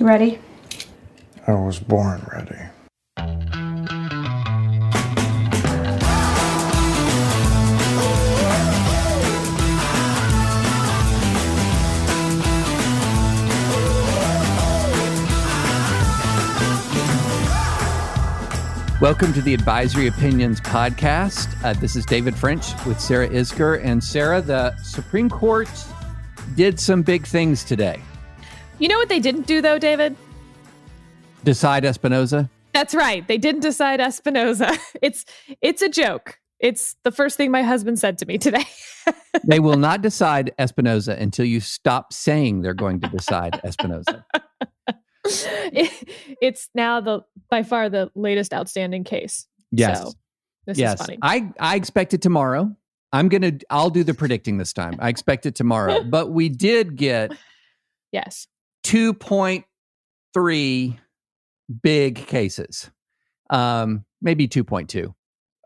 You ready? I was born ready. Welcome to the Advisory Opinions Podcast. Uh, this is David French with Sarah Isgur. And Sarah, the Supreme Court did some big things today. You know what they didn't do, though, David? Decide Espinoza? That's right. They didn't decide Espinoza. It's it's a joke. It's the first thing my husband said to me today. they will not decide Espinoza until you stop saying they're going to decide Espinoza. it, it's now the by far the latest outstanding case. Yes. So this yes. is funny. I, I expect it tomorrow. I'm gonna I'll do the predicting this time. I expect it tomorrow. but we did get yes. 2.3 big cases. Um, maybe 2.2.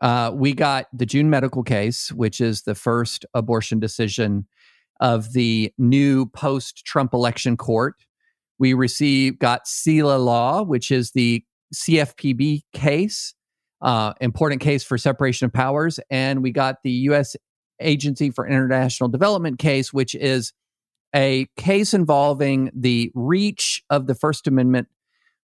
Uh, we got the June medical case, which is the first abortion decision of the new post Trump election court. We received got Seila Law, which is the CFPB case, uh, important case for separation of powers, and we got the U.S. Agency for International Development case, which is a case involving the reach of the First Amendment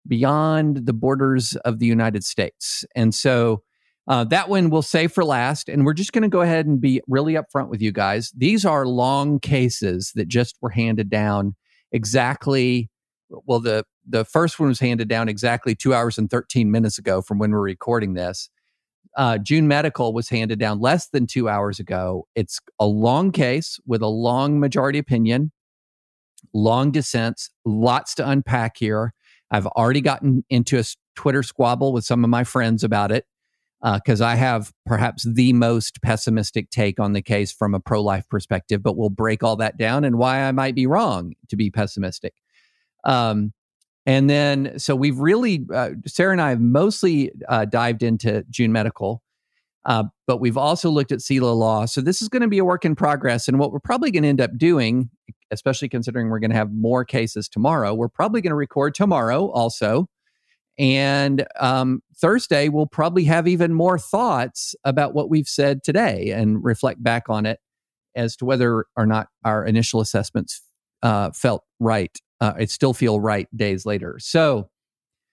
beyond the borders of the United States. And so uh, that one we'll save for last. And we're just going to go ahead and be really upfront with you guys. These are long cases that just were handed down exactly well the the first one was handed down exactly two hours and 13 minutes ago from when we're recording this uh, june medical was handed down less than two hours ago it's a long case with a long majority opinion long dissents lots to unpack here i've already gotten into a twitter squabble with some of my friends about it because uh, I have perhaps the most pessimistic take on the case from a pro life perspective, but we'll break all that down and why I might be wrong to be pessimistic. Um, and then, so we've really, uh, Sarah and I have mostly uh, dived into June Medical, uh, but we've also looked at Seila Law. So this is going to be a work in progress. And what we're probably going to end up doing, especially considering we're going to have more cases tomorrow, we're probably going to record tomorrow also. And um, Thursday, we'll probably have even more thoughts about what we've said today and reflect back on it as to whether or not our initial assessments uh, felt right uh, it still feel right days later. So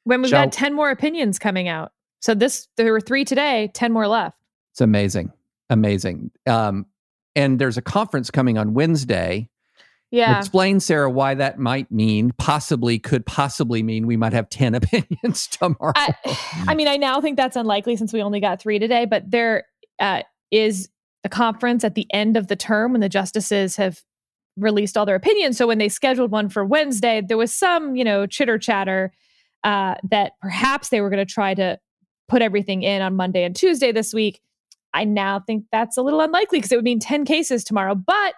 when we've shall, got 10 more opinions coming out. So this there were three today, 10 more left. It's amazing. Amazing. Um, and there's a conference coming on Wednesday. Yeah. Explain, Sarah, why that might mean, possibly, could possibly mean we might have 10 opinions tomorrow. I, I mean, I now think that's unlikely since we only got three today, but there uh, is a conference at the end of the term when the justices have released all their opinions. So when they scheduled one for Wednesday, there was some, you know, chitter chatter uh, that perhaps they were going to try to put everything in on Monday and Tuesday this week. I now think that's a little unlikely because it would mean 10 cases tomorrow, but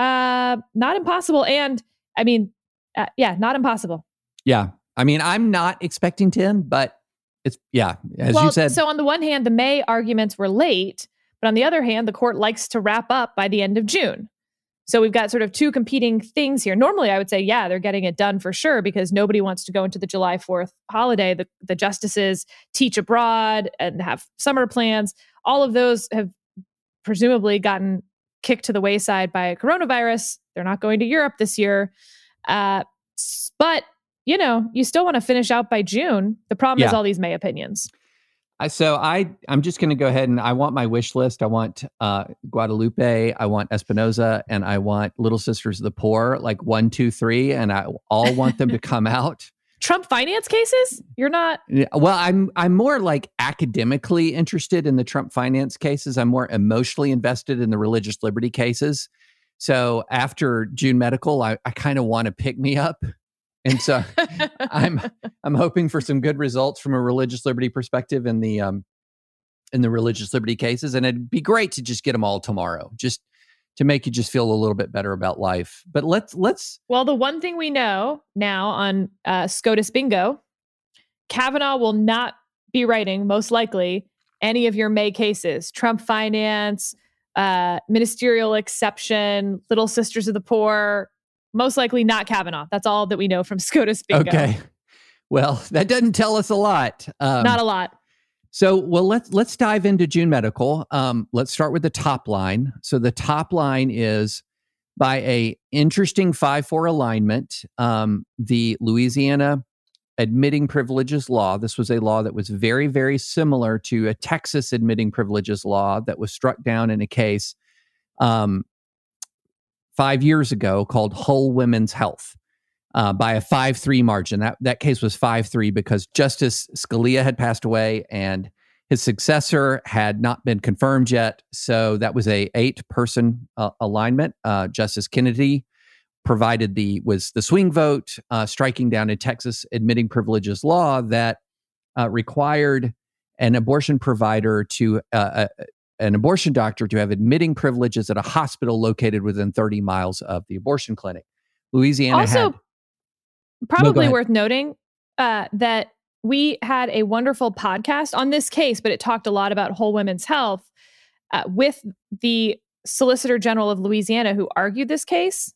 uh, not impossible. And I mean, uh, yeah, not impossible. Yeah. I mean, I'm not expecting 10, but it's, yeah, as well, you said. So on the one hand, the May arguments were late, but on the other hand, the court likes to wrap up by the end of June. So we've got sort of two competing things here. Normally, I would say, yeah, they're getting it done for sure because nobody wants to go into the July 4th holiday. The, the justices teach abroad and have summer plans. All of those have presumably gotten kicked to the wayside by coronavirus. They're not going to Europe this year. Uh, but you know, you still want to finish out by June. The problem is all these May opinions. I, so I I'm just going to go ahead and I want my wish list. I want uh, Guadalupe, I want Espinoza, and I want Little Sisters of the Poor, like one, two, three, and I all want them to come out. Trump finance cases? You're not Yeah, Well, I'm I'm more like academically interested in the Trump finance cases. I'm more emotionally invested in the religious liberty cases. So after June Medical, I, I kind of want to pick me up. And so I'm I'm hoping for some good results from a religious liberty perspective in the um in the religious liberty cases. And it'd be great to just get them all tomorrow, just to make you just feel a little bit better about life. But let's let's Well, the one thing we know now on uh, SCOTUS Bingo, Kavanaugh will not be writing, most likely, any of your May cases Trump finance, uh, ministerial exception, Little Sisters of the Poor. Most likely not Kavanaugh. That's all that we know from SCOTUS Bingo. okay. Well, that doesn't tell us a lot. Um, Not a lot. So, well, let's let's dive into June Medical. Um, let's start with the top line. So, the top line is by a interesting five four alignment. Um, the Louisiana admitting privileges law. This was a law that was very very similar to a Texas admitting privileges law that was struck down in a case um, five years ago called Whole Women's Health uh, by a 5 3 margin. That, that case was 5 3 because Justice Scalia had passed away and his successor had not been confirmed yet. So that was a eight person uh, alignment. Uh, Justice Kennedy provided the was the swing vote, uh, striking down a Texas admitting privileges law that uh, required an abortion provider to uh, uh, an abortion doctor to have admitting privileges at a hospital located within 30 miles of the abortion clinic. Louisiana also, had probably ahead. worth noting uh, that we had a wonderful podcast on this case, but it talked a lot about whole women's health uh, with the Solicitor General of Louisiana who argued this case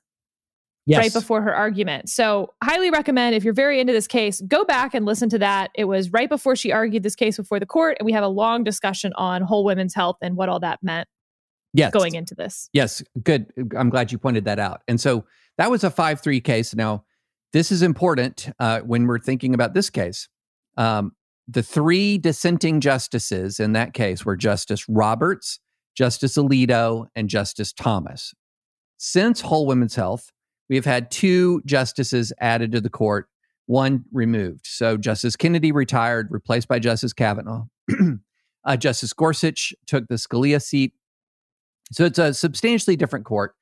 right before her argument. So, highly recommend if you're very into this case, go back and listen to that. It was right before she argued this case before the court, and we have a long discussion on whole women's health and what all that meant yes. going into this. Yes, good. I'm glad you pointed that out. And so that was a 5 3 case. Now, this is important uh, when we're thinking about this case. Um, the three dissenting justices in that case were Justice Roberts, Justice Alito, and Justice Thomas. Since Whole Women's Health, we have had two justices added to the court, one removed. So Justice Kennedy retired, replaced by Justice Kavanaugh. uh, Justice Gorsuch took the Scalia seat. So it's a substantially different court,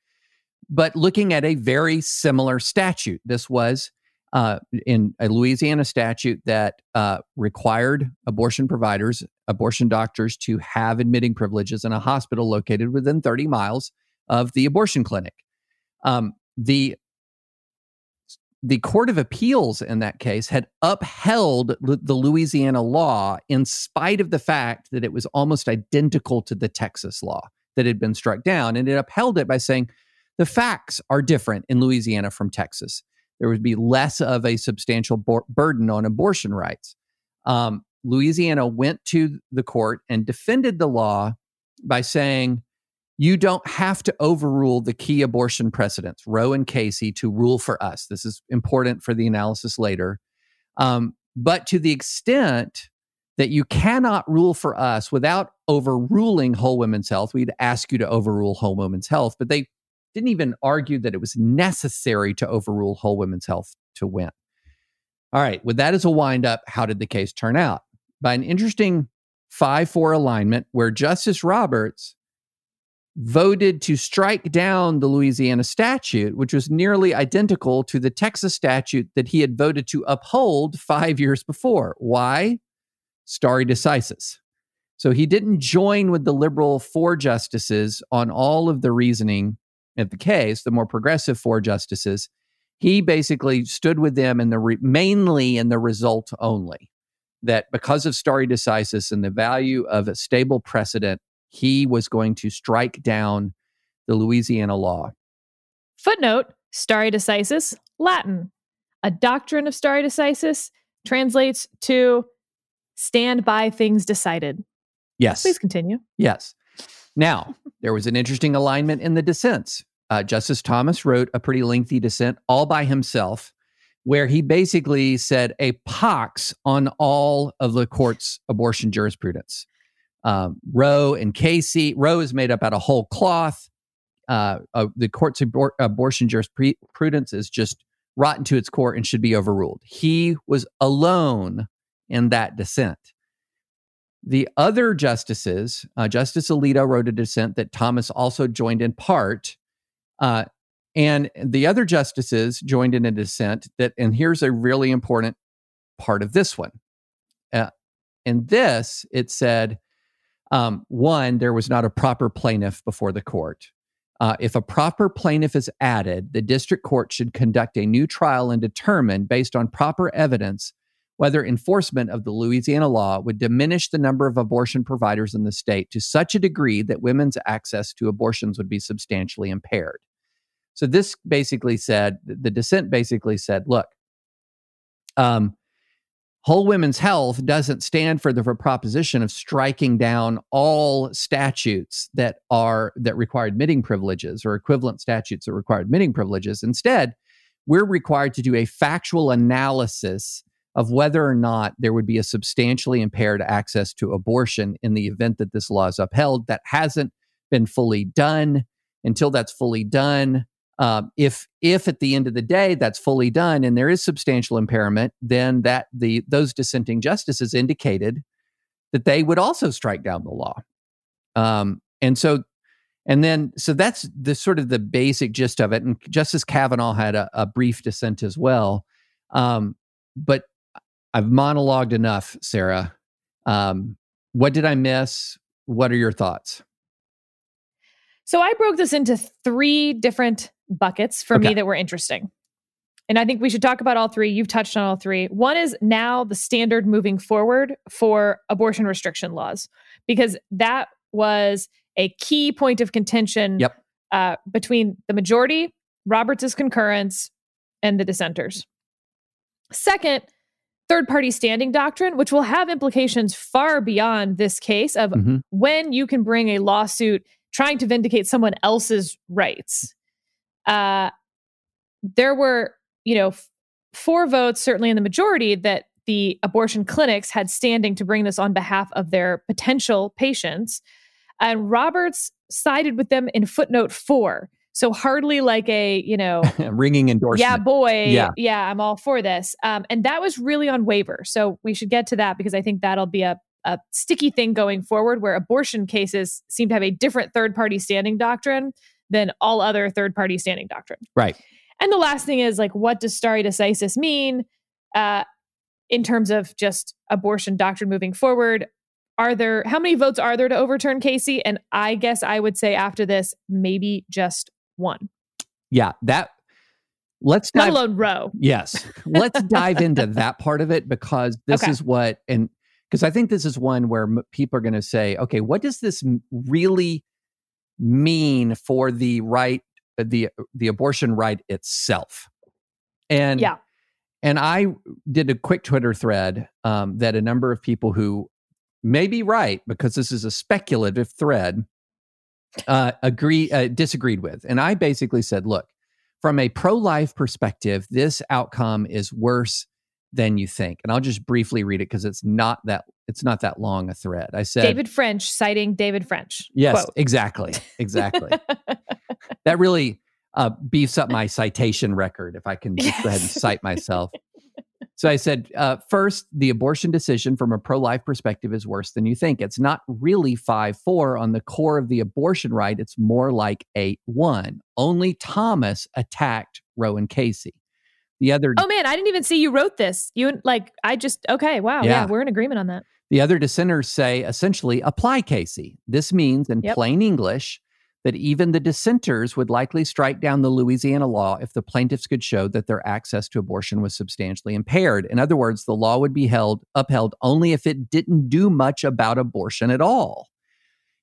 but looking at a very similar statute. This was uh, in a Louisiana statute that uh, required abortion providers, abortion doctors to have admitting privileges in a hospital located within 30 miles of the abortion clinic. Um, the the Court of Appeals in that case had upheld the Louisiana law in spite of the fact that it was almost identical to the Texas law that had been struck down. And it upheld it by saying the facts are different in Louisiana from Texas. There would be less of a substantial burden on abortion rights. Um, Louisiana went to the court and defended the law by saying, you don't have to overrule the key abortion precedents, Roe and Casey, to rule for us. This is important for the analysis later. Um, but to the extent that you cannot rule for us without overruling Whole Women's Health, we'd ask you to overrule Whole Women's Health. But they didn't even argue that it was necessary to overrule Whole Women's Health to win. All right, with that as a windup, how did the case turn out? By an interesting 5 4 alignment where Justice Roberts voted to strike down the Louisiana statute, which was nearly identical to the Texas statute that he had voted to uphold five years before. Why? Stare decisis. So he didn't join with the liberal four justices on all of the reasoning of the case, the more progressive four justices. He basically stood with them in the re- mainly in the result only. That because of stare decisis and the value of a stable precedent, he was going to strike down the Louisiana law. Footnote Stare decisis, Latin. A doctrine of stare decisis translates to stand by things decided. Yes. Please continue. Yes. Now, there was an interesting alignment in the dissents. Uh, Justice Thomas wrote a pretty lengthy dissent all by himself, where he basically said a pox on all of the court's abortion jurisprudence. Um, Roe and Casey, Roe is made up out of whole cloth. Uh, uh, the court's abor- abortion jurisprudence is just rotten to its core and should be overruled. He was alone in that dissent. The other justices, uh, Justice Alito wrote a dissent that Thomas also joined in part. Uh, and the other justices joined in a dissent that, and here's a really important part of this one. Uh, in this, it said, um, one, there was not a proper plaintiff before the court. Uh, if a proper plaintiff is added, the district court should conduct a new trial and determine, based on proper evidence, whether enforcement of the Louisiana law would diminish the number of abortion providers in the state to such a degree that women's access to abortions would be substantially impaired. So this basically said the dissent basically said, look, um, whole women's health doesn't stand for the proposition of striking down all statutes that are that require admitting privileges or equivalent statutes that require admitting privileges. Instead, we're required to do a factual analysis of whether or not there would be a substantially impaired access to abortion in the event that this law is upheld. That hasn't been fully done. Until that's fully done, um, if if at the end of the day that's fully done and there is substantial impairment, then that the those dissenting justices indicated that they would also strike down the law. Um, and so, and then so that's the sort of the basic gist of it. And Justice Kavanaugh had a, a brief dissent as well. Um, but I've monologued enough, Sarah. Um, what did I miss? What are your thoughts? So I broke this into three different buckets for okay. me that were interesting. And I think we should talk about all three. You've touched on all three. One is now the standard moving forward for abortion restriction laws, because that was a key point of contention yep. uh, between the majority, Roberts' concurrence, and the dissenters. Second, third party standing doctrine, which will have implications far beyond this case of mm-hmm. when you can bring a lawsuit trying to vindicate someone else's rights uh, there were, you know, f- four votes, certainly in the majority, that the abortion clinics had standing to bring this on behalf of their potential patients. And Roberts sided with them in footnote four. So hardly like a, you know, ringing endorsement. Yeah, boy. Yeah. yeah, I'm all for this. Um, and that was really on waiver. So we should get to that because I think that'll be a, a sticky thing going forward where abortion cases seem to have a different third party standing doctrine than all other third party standing doctrine. Right. And the last thing is like, what does stare decisis mean uh, in terms of just abortion doctrine moving forward? Are there, how many votes are there to overturn Casey? And I guess I would say after this, maybe just one. Yeah. That, let's dive, not alone Roe. Yes. Let's dive into that part of it because this okay. is what, and because I think this is one where m- people are going to say, okay, what does this really mean for the right uh, the the abortion right itself and yeah and i did a quick twitter thread um, that a number of people who may be right because this is a speculative thread uh, agree uh, disagreed with and i basically said look from a pro-life perspective this outcome is worse than you think. And I'll just briefly read it because it's not that it's not that long a thread. I said David French citing David French. Yes, quote. exactly. Exactly. that really uh, beefs up my citation record if I can just yes. go ahead and cite myself. So I said, uh, first, the abortion decision from a pro life perspective is worse than you think. It's not really 5 4 on the core of the abortion right. It's more like 8 1. Only Thomas attacked Roe and Casey. The other Oh man, I didn't even see you wrote this. You like I just okay, wow. Yeah, yeah we're in agreement on that. The other dissenters say essentially apply Casey. This means in yep. plain English that even the dissenters would likely strike down the Louisiana law if the plaintiffs could show that their access to abortion was substantially impaired. In other words, the law would be held upheld only if it didn't do much about abortion at all.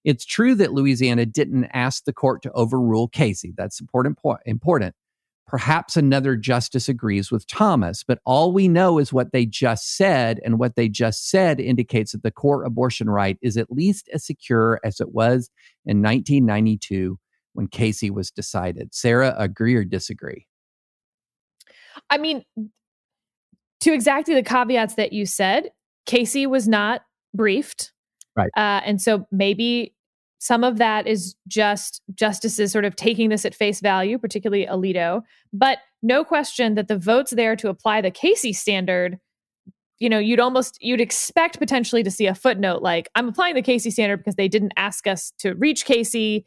It's true that Louisiana didn't ask the court to overrule Casey. That's important important. Perhaps another justice agrees with Thomas, but all we know is what they just said. And what they just said indicates that the core abortion right is at least as secure as it was in 1992 when Casey was decided. Sarah, agree or disagree? I mean, to exactly the caveats that you said, Casey was not briefed. Right. Uh, and so maybe some of that is just justices sort of taking this at face value, particularly Alito. But no question that the votes there to apply the Casey standard, you know, you'd almost you'd expect potentially to see a footnote like I'm applying the Casey standard because they didn't ask us to reach Casey.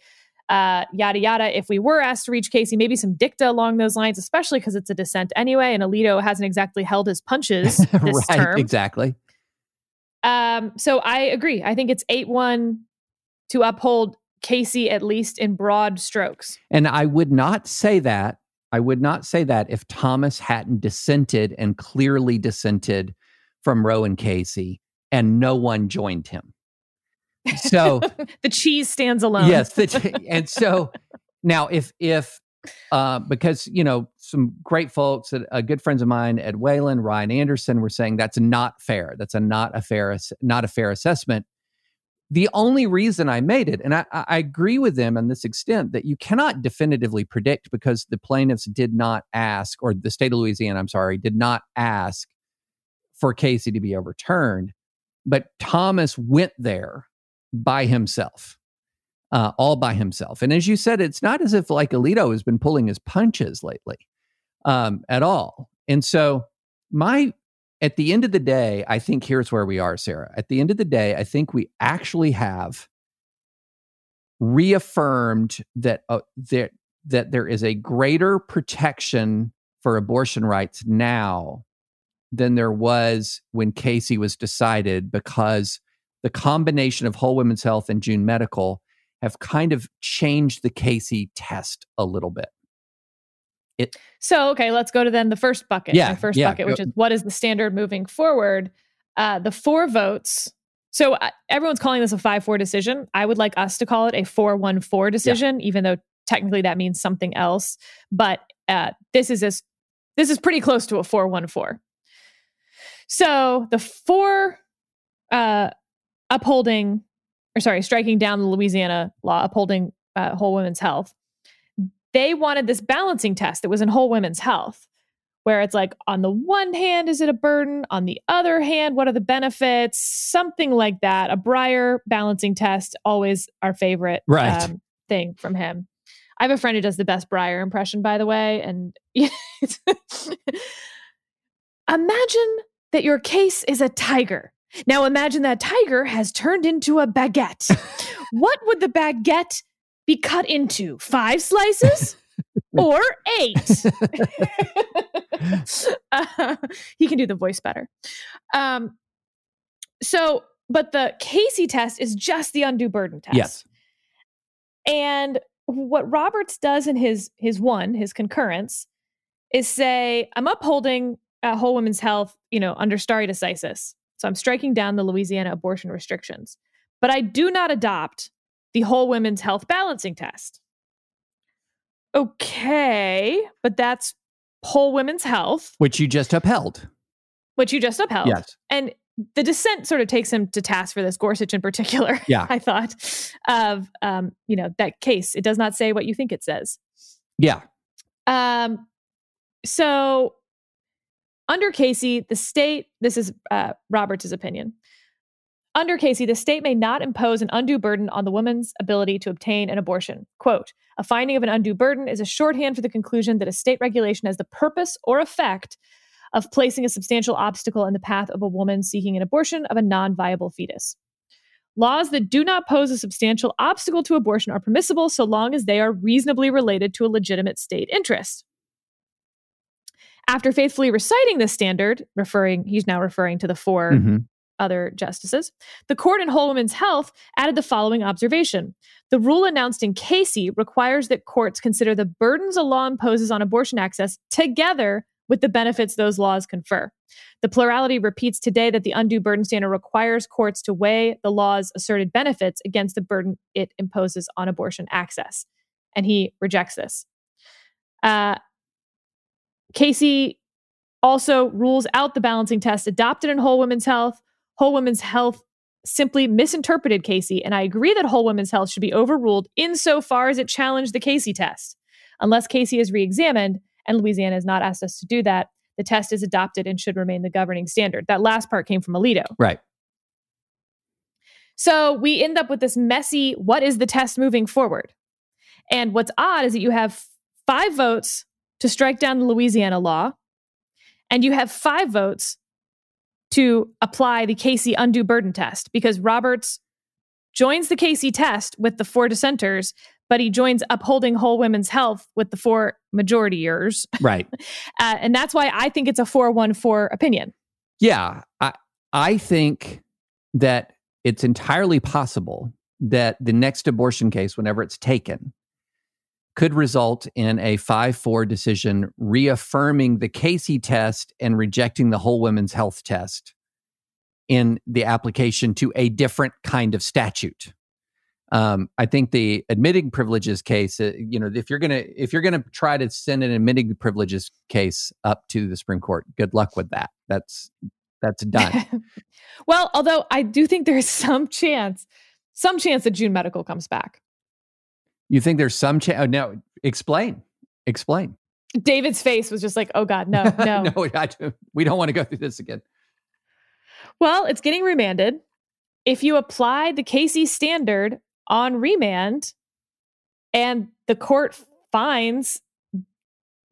Uh, yada yada. If we were asked to reach Casey, maybe some dicta along those lines, especially because it's a dissent anyway, and Alito hasn't exactly held his punches this right, term. exactly. Um, so I agree. I think it's eight one to uphold Casey at least in broad strokes. And I would not say that. I would not say that if Thomas hadn't dissented and clearly dissented from Roe and Casey, and no one joined him. So the cheese stands alone. Yes, the, and so now if if uh, because you know some great folks, uh, good friends of mine, Ed Whelan, Ryan Anderson, were saying that's not fair. That's a not a fair not a fair assessment. The only reason I made it, and I, I agree with them on this extent, that you cannot definitively predict because the plaintiffs did not ask, or the state of Louisiana, I'm sorry, did not ask for Casey to be overturned. But Thomas went there by himself uh, all by himself. And as you said, it's not as if like Alito has been pulling his punches lately um, at all. And so, my at the end of the day, I think here's where we are, Sarah. At the end of the day, I think we actually have reaffirmed that uh, that that there is a greater protection for abortion rights now than there was when Casey was decided because the combination of Whole Women's Health and June Medical have kind of changed the Casey test a little bit. It, so okay, let's go to then the first bucket. Yeah, my first yeah, bucket, which is what is the standard moving forward? Uh, the four votes. So uh, everyone's calling this a five-four decision. I would like us to call it a four-one-four decision, yeah. even though technically that means something else. But uh, this is this this is pretty close to a four-one-four. So the four uh, upholding or sorry, striking down the Louisiana law upholding uh, whole women's health. They wanted this balancing test that was in whole women's health, where it's like, on the one hand, is it a burden? On the other hand, what are the benefits? Something like that. A Breyer balancing test, always our favorite right. um, thing from him. I have a friend who does the best Breyer impression, by the way. And imagine that your case is a tiger now imagine that tiger has turned into a baguette. what would the baguette be cut into? Five slices? or eight. uh, he can do the voice better. Um, so, but the Casey test is just the undue burden test. Yes. And what Roberts does in his his one, his concurrence, is say, I'm upholding uh, whole women's health, you know, under stare decisis. So I'm striking down the Louisiana abortion restrictions. But I do not adopt the whole women's health balancing test. Okay, but that's whole women's health, which you just upheld. Which you just upheld. Yes. And the dissent sort of takes him to task for this, Gorsuch in particular. Yeah. I thought of, um, you know, that case. It does not say what you think it says. Yeah. Um, so under Casey, the state, this is uh, Roberts' opinion. Under Casey, the state may not impose an undue burden on the woman's ability to obtain an abortion. Quote, a finding of an undue burden is a shorthand for the conclusion that a state regulation has the purpose or effect of placing a substantial obstacle in the path of a woman seeking an abortion of a non viable fetus. Laws that do not pose a substantial obstacle to abortion are permissible so long as they are reasonably related to a legitimate state interest. After faithfully reciting this standard, referring, he's now referring to the 4 mm-hmm. Other justices, the court in Whole Women's Health added the following observation. The rule announced in Casey requires that courts consider the burdens a law imposes on abortion access together with the benefits those laws confer. The plurality repeats today that the undue burden standard requires courts to weigh the law's asserted benefits against the burden it imposes on abortion access. And he rejects this. Uh, Casey also rules out the balancing test adopted in Whole Women's Health. Whole Women's Health simply misinterpreted Casey, and I agree that Whole Women's Health should be overruled insofar as it challenged the Casey test. Unless Casey is re examined, and Louisiana has not asked us to do that, the test is adopted and should remain the governing standard. That last part came from Alito. Right. So we end up with this messy what is the test moving forward? And what's odd is that you have five votes to strike down the Louisiana law, and you have five votes to apply the Casey undue burden test because Roberts joins the Casey test with the four dissenters, but he joins upholding whole women's health with the four majority majorityers. Right. uh, and that's why I think it's a 414 opinion. Yeah. I, I think that it's entirely possible that the next abortion case, whenever it's taken, could result in a 5 4 decision reaffirming the Casey test and rejecting the whole women's health test in the application to a different kind of statute. Um, I think the admitting privileges case, uh, you know, if you're gonna if you're gonna try to send an admitting privileges case up to the Supreme Court, good luck with that. That's that's done. well, although I do think there's some chance, some chance that June Medical comes back. You think there's some chance? Oh, no, explain. Explain. David's face was just like, "Oh God, no, no, no, I we don't want to go through this again." Well, it's getting remanded. If you apply the Casey standard on remand, and the court finds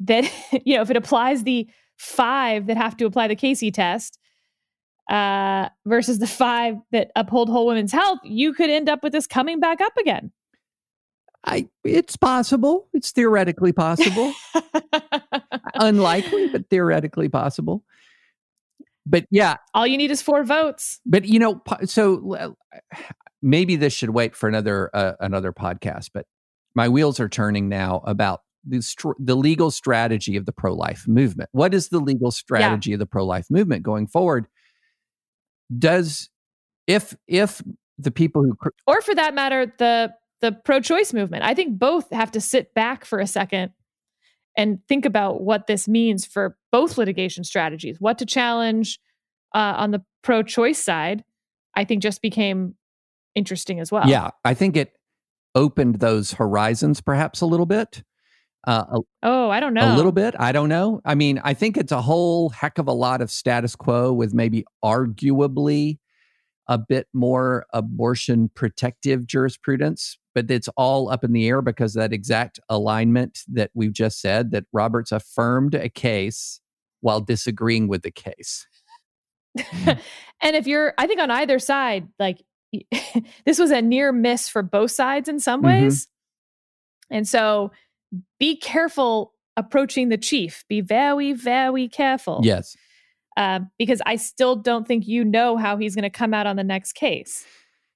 that you know if it applies the five that have to apply the Casey test uh, versus the five that uphold whole women's health, you could end up with this coming back up again. I it's possible. It's theoretically possible. Unlikely, but theoretically possible. But yeah, all you need is four votes. But you know, so maybe this should wait for another uh, another podcast. But my wheels are turning now about the str- the legal strategy of the pro life movement. What is the legal strategy yeah. of the pro life movement going forward? Does if if the people who or for that matter the the pro choice movement. I think both have to sit back for a second and think about what this means for both litigation strategies. What to challenge uh, on the pro choice side, I think just became interesting as well. Yeah, I think it opened those horizons perhaps a little bit. Uh, a, oh, I don't know. A little bit. I don't know. I mean, I think it's a whole heck of a lot of status quo with maybe arguably a bit more abortion protective jurisprudence, but it's all up in the air because that exact alignment that we've just said that Roberts affirmed a case while disagreeing with the case. and if you're, I think on either side, like this was a near miss for both sides in some mm-hmm. ways. Mm-hmm. And so be careful approaching the chief. Be very, very careful. Yes uh, because I still don't think you know how he's going to come out on the next case.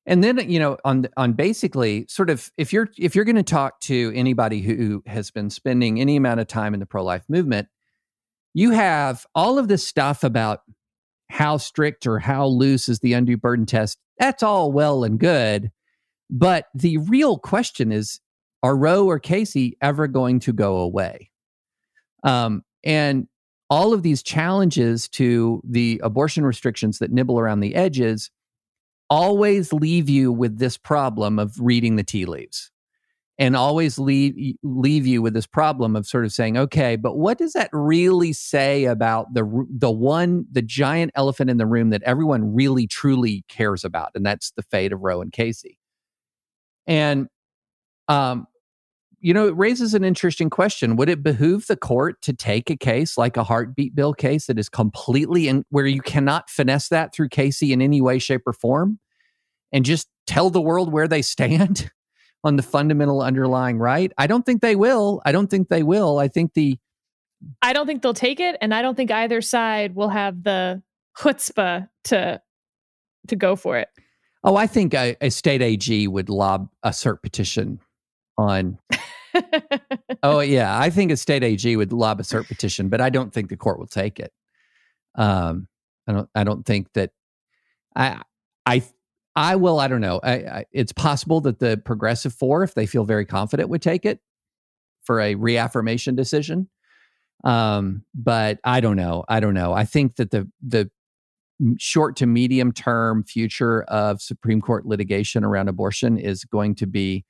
And then you know on on basically sort of if you're if you're going to talk to anybody who has been spending any amount of time in the pro life movement, you have all of this stuff about how strict or how loose is the undue burden test. That's all well and good, but the real question is: Are Roe or Casey ever going to go away? Um, and all of these challenges to the abortion restrictions that nibble around the edges always leave you with this problem of reading the tea leaves and always leave leave you with this problem of sort of saying okay but what does that really say about the the one the giant elephant in the room that everyone really truly cares about and that's the fate of Roe and Casey? And um you know, it raises an interesting question. Would it behoove the court to take a case like a heartbeat bill case that is completely in where you cannot finesse that through Casey in any way, shape, or form and just tell the world where they stand on the fundamental underlying right? I don't think they will. I don't think they will. I think the I don't think they'll take it, and I don't think either side will have the chutzpah to to go for it. Oh, I think a, a state AG would lob a cert petition on oh yeah, I think a state AG would lob a cert petition, but I don't think the court will take it. Um, I don't. I don't think that. I. I. I will. I don't know. I, I, it's possible that the progressive four, if they feel very confident, would take it for a reaffirmation decision. Um, but I don't know. I don't know. I think that the the short to medium term future of Supreme Court litigation around abortion is going to be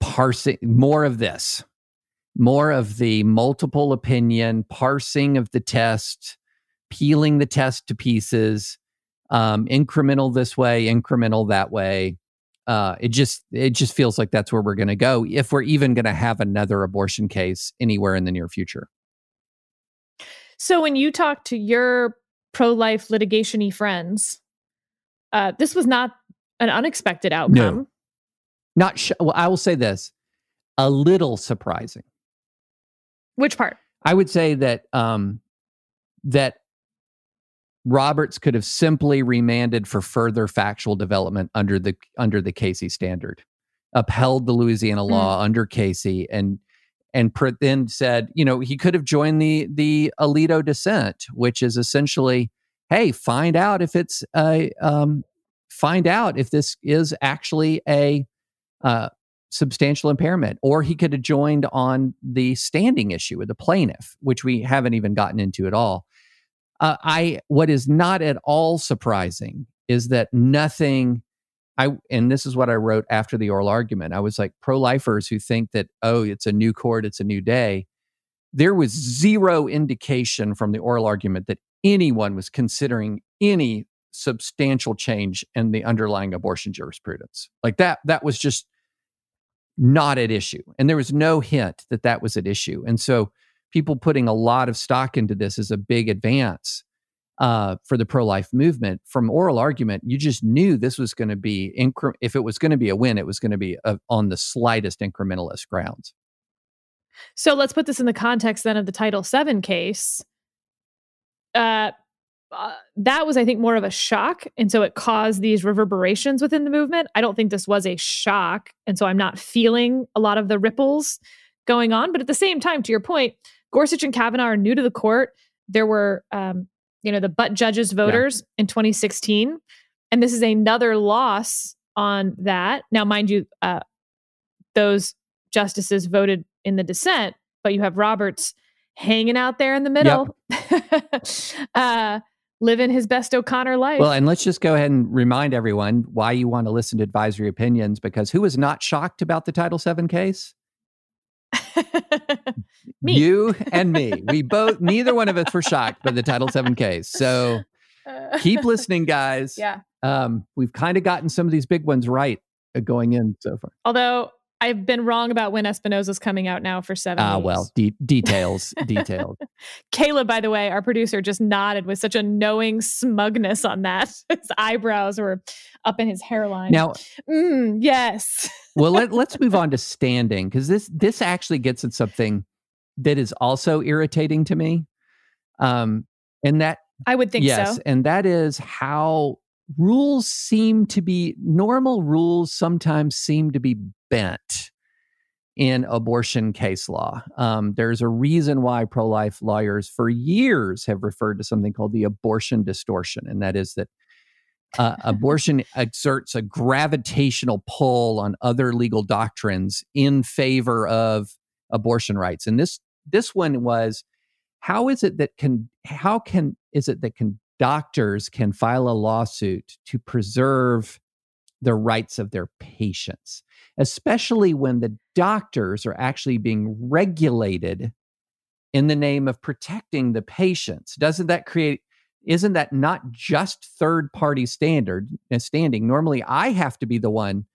parsing more of this more of the multiple opinion, parsing of the test, peeling the test to pieces, um, incremental this way, incremental that way. Uh, it just it just feels like that's where we're going to go if we're even going to have another abortion case anywhere in the near future. So when you talk to your pro-life litigationy friends, uh, this was not an unexpected outcome. No. Not sh- well. I will say this: a little surprising. Which part? I would say that um, that Roberts could have simply remanded for further factual development under the under the Casey standard, upheld the Louisiana law mm. under Casey, and and then said, you know, he could have joined the the Alito dissent, which is essentially, hey, find out if it's a um, find out if this is actually a uh, substantial impairment, or he could have joined on the standing issue with the plaintiff, which we haven't even gotten into at all. Uh, I what is not at all surprising is that nothing. I and this is what I wrote after the oral argument. I was like pro-lifers who think that oh, it's a new court, it's a new day. There was zero indication from the oral argument that anyone was considering any substantial change in the underlying abortion jurisprudence. Like that, that was just not at issue. And there was no hint that that was at issue. And so people putting a lot of stock into this is a big advance uh, for the pro life movement. From oral argument, you just knew this was going to be, incre- if it was going to be a win, it was going to be a, on the slightest incrementalist grounds. So let's put this in the context then of the Title VII case. Uh, uh, that was, I think, more of a shock. And so it caused these reverberations within the movement. I don't think this was a shock. And so I'm not feeling a lot of the ripples going on. But at the same time, to your point, Gorsuch and Kavanaugh are new to the court. There were, um, you know, the butt judges voters yeah. in 2016. And this is another loss on that. Now, mind you, uh, those justices voted in the dissent, but you have Roberts hanging out there in the middle. Yep. uh, living his best O'Connor life. Well, and let's just go ahead and remind everyone why you want to listen to advisory opinions because who was not shocked about the Title VII case? me. You and me. We both, neither one of us were shocked by the Title VII case. So keep listening, guys. Yeah. Um, we've kind of gotten some of these big ones right uh, going in so far. Although I've been wrong about when Espinoza's coming out now for seven. Ah, well, de- details, details. Caleb, by the way, our producer, just nodded with such a knowing smugness on that. His eyebrows were up in his hairline. Now, mm, yes. well, let, let's move on to standing because this this actually gets at something that is also irritating to me. Um, and that I would think yes, so. and that is how rules seem to be normal rules sometimes seem to be bent in abortion case law. Um, there's a reason why pro life lawyers for years have referred to something called the abortion distortion, and that is that uh, abortion exerts a gravitational pull on other legal doctrines in favor of abortion rights. And this this one was how is it that can how can is it that can doctors can file a lawsuit to preserve the rights of their patients, especially when the doctors are actually being regulated in the name of protecting the patients. Doesn't that create isn't that not just third party standard uh, standing? Normally I have to be the one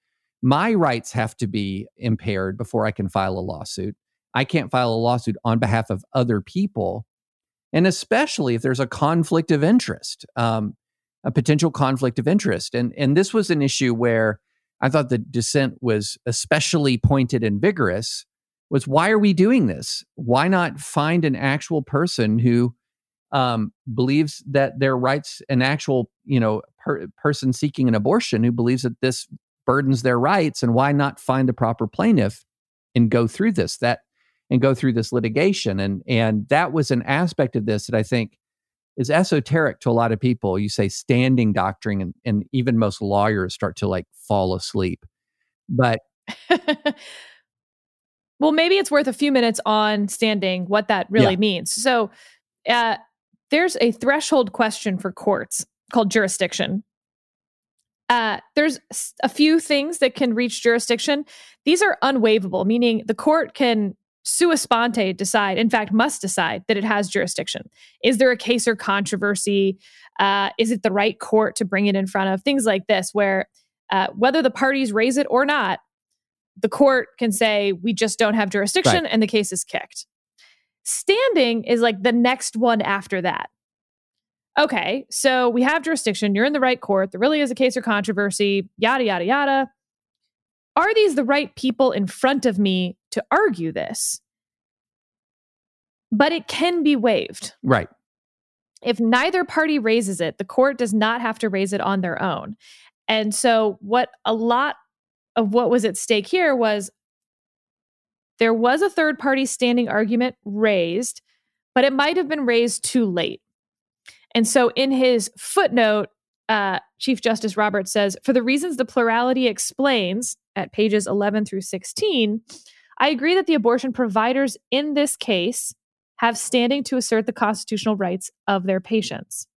my rights have to be impaired before I can file a lawsuit. I can't file a lawsuit on behalf of other people and especially if there's a conflict of interest, um, a potential conflict of interest. And and this was an issue where I thought the dissent was especially pointed and vigorous. Was why are we doing this? Why not find an actual person who um, believes that their rights, an actual you know per, person seeking an abortion who believes that this burdens their rights, and why not find the proper plaintiff and go through this? That and go through this litigation. And and that was an aspect of this that I think is esoteric to a lot of people. You say standing doctrine, and, and even most lawyers start to like fall asleep. But well, maybe it's worth a few minutes on standing, what that really yeah. means. So uh, there's a threshold question for courts called jurisdiction. Uh, there's a few things that can reach jurisdiction. These are unwaivable, meaning the court can sua sponte decide, in fact, must decide that it has jurisdiction. Is there a case or controversy? Uh, is it the right court to bring it in front of? Things like this, where uh, whether the parties raise it or not, the court can say, we just don't have jurisdiction right. and the case is kicked. Standing is like the next one after that. Okay, so we have jurisdiction. You're in the right court. There really is a case or controversy, yada, yada, yada. Are these the right people in front of me to argue this? But it can be waived. Right. If neither party raises it, the court does not have to raise it on their own. And so, what a lot of what was at stake here was there was a third party standing argument raised, but it might have been raised too late. And so, in his footnote, uh, Chief Justice Roberts says, for the reasons the plurality explains at pages 11 through 16, I agree that the abortion providers in this case have standing to assert the constitutional rights of their patients.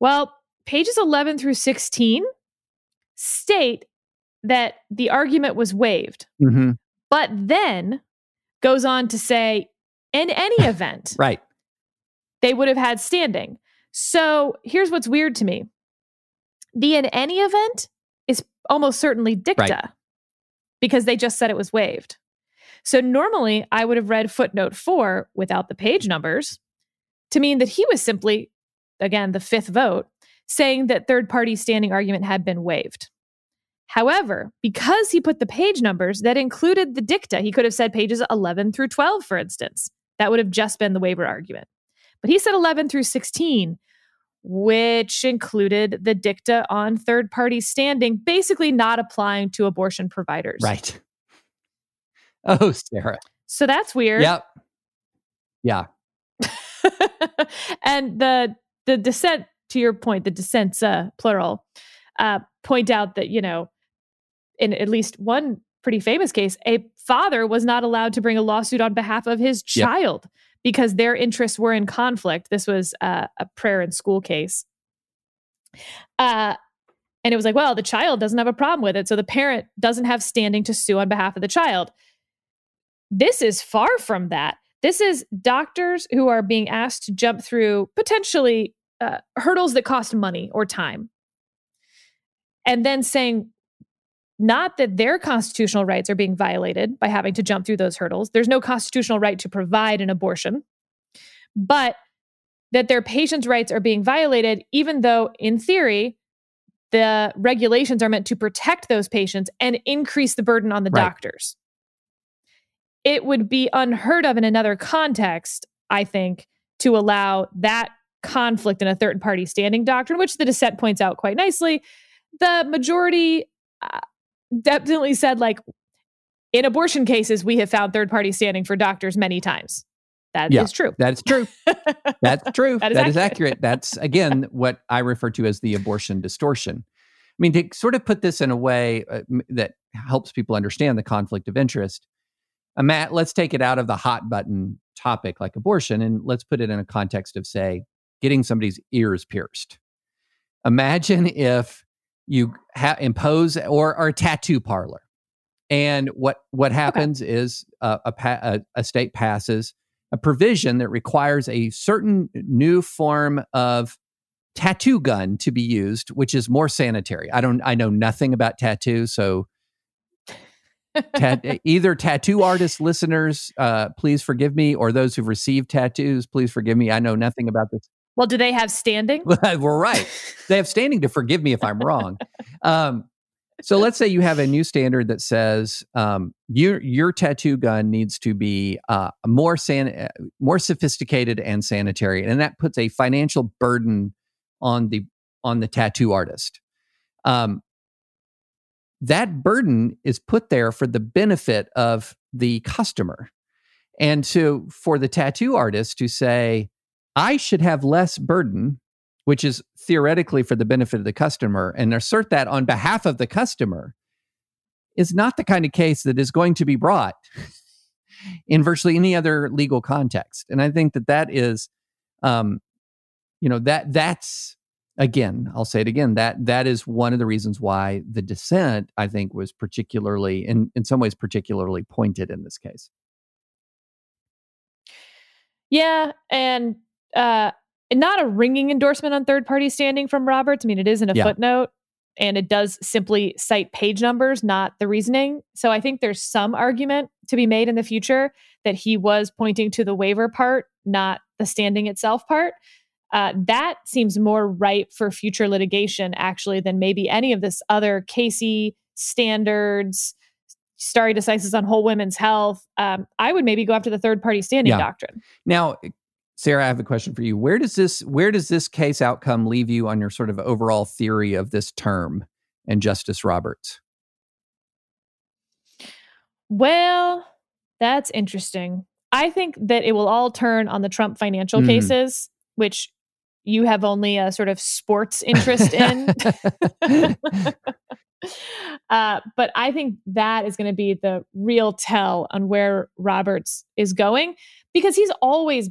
Well, pages 11 through 16 state that the argument was waived, mm-hmm. but then goes on to say, in any event, right, they would have had standing. So here's what's weird to me the in any event almost certainly dicta right. because they just said it was waived. So normally I would have read footnote four without the page numbers to mean that he was simply, again, the fifth vote, saying that third party standing argument had been waived. However, because he put the page numbers that included the dicta, he could have said pages 11 through 12, for instance. That would have just been the waiver argument. But he said 11 through 16, which included the dicta on third party standing, basically not applying to abortion providers. Right. Oh, Sarah. So that's weird. Yep. Yeah. and the the dissent, to your point, the dissents, uh, plural, uh, point out that, you know, in at least one pretty famous case, a father was not allowed to bring a lawsuit on behalf of his child. Because their interests were in conflict. This was uh, a prayer in school case. Uh, and it was like, well, the child doesn't have a problem with it. So the parent doesn't have standing to sue on behalf of the child. This is far from that. This is doctors who are being asked to jump through potentially uh, hurdles that cost money or time. And then saying, not that their constitutional rights are being violated by having to jump through those hurdles. There's no constitutional right to provide an abortion, but that their patients' rights are being violated, even though, in theory, the regulations are meant to protect those patients and increase the burden on the right. doctors. It would be unheard of in another context, I think, to allow that conflict in a third party standing doctrine, which the dissent points out quite nicely. The majority uh, definitely said like in abortion cases we have found third party standing for doctors many times. That yeah, is true. that's true. That's true. That, is, that accurate. is accurate. that's again what i refer to as the abortion distortion. I mean to sort of put this in a way uh, that helps people understand the conflict of interest uh, matt let's take it out of the hot button topic like abortion and let's put it in a context of say getting somebody's ears pierced. Imagine if you ha- impose or, or a tattoo parlor. And what what happens okay. is uh, a, a, a state passes a provision that requires a certain new form of tattoo gun to be used, which is more sanitary. I don't I know nothing about tattoos, so Tat- either tattoo artist listeners, uh, please forgive me, or those who've received tattoos, please forgive me. I know nothing about this. Well, do they have standing? We're right. They have standing to forgive me if I'm wrong. Um, so let's say you have a new standard that says um, your your tattoo gun needs to be uh, more san- uh, more sophisticated and sanitary, and that puts a financial burden on the on the tattoo artist. Um, that burden is put there for the benefit of the customer, and so for the tattoo artist to say, I should have less burden, which is theoretically for the benefit of the customer, and assert that on behalf of the customer is not the kind of case that is going to be brought in virtually any other legal context. And I think that that is, um, you know, that that's again, I'll say it again, that that is one of the reasons why the dissent, I think, was particularly in in some ways particularly pointed in this case. Yeah, and uh, not a ringing endorsement on third party standing from Roberts. I mean, it is in a Yeah. footnote, and it does simply cite page numbers, not the reasoning. So I think there's some argument to be made in the future that he was pointing to the waiver part, not the standing itself part. Uh, that seems more ripe for future litigation, actually, than maybe any of this other Casey standards, stare decisis on whole women's health. Um, I would maybe go after the third party standing Yeah. doctrine. Now, Sarah, I have a question for you. Where does this where does this case outcome leave you on your sort of overall theory of this term and Justice Roberts? Well, that's interesting. I think that it will all turn on the Trump financial Mhm. cases, which you have only a sort of sports interest in. uh, but I think that is going to be the real tell on where Roberts is going because he's always,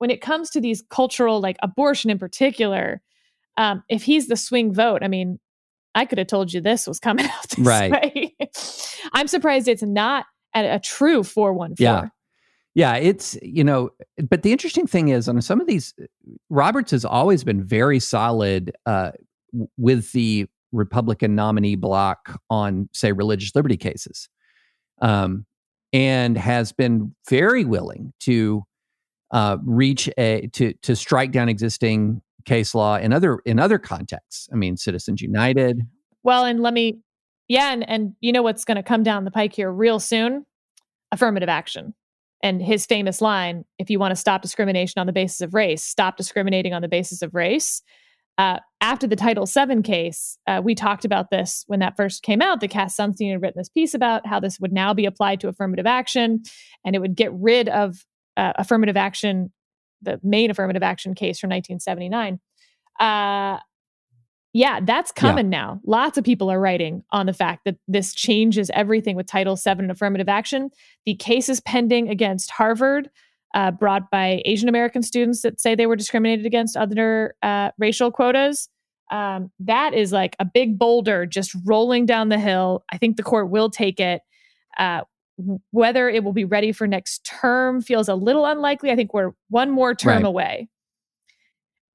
when it comes to these cultural, like abortion in particular, um, if he's the swing vote, I mean, I could have told you this was coming out this Right. way. I'm surprised it's not a, a true 414. Yeah. Yeah, it's you know, but the interesting thing is on some of these, Roberts has always been very solid uh, with the Republican nominee block on, say, religious liberty cases, um, and has been very willing to uh, reach a to to strike down existing case law in other in other contexts. I mean, Citizens United. Well, and let me, yeah, and and you know what's going to come down the pike here real soon? Affirmative action. And his famous line: "If you want to stop discrimination on the basis of race, stop discriminating on the basis of race." Uh, after the Title VII case, uh, we talked about this when that first came out. The Cass Sunstein had written this piece about how this would now be applied to affirmative action, and it would get rid of uh, affirmative action, the main affirmative action case from 1979. Uh, yeah, that's Yeah. coming now. Lots of people are writing on the fact that this changes everything with Title VII and affirmative action. The cases pending against Harvard, uh, brought by Asian American students that say they were discriminated against under uh, racial quotas. Um, that is like a big boulder just rolling down the hill. I think the court will take it. Uh, whether it will be ready for next term feels a little unlikely. I think we're one more term Right. away.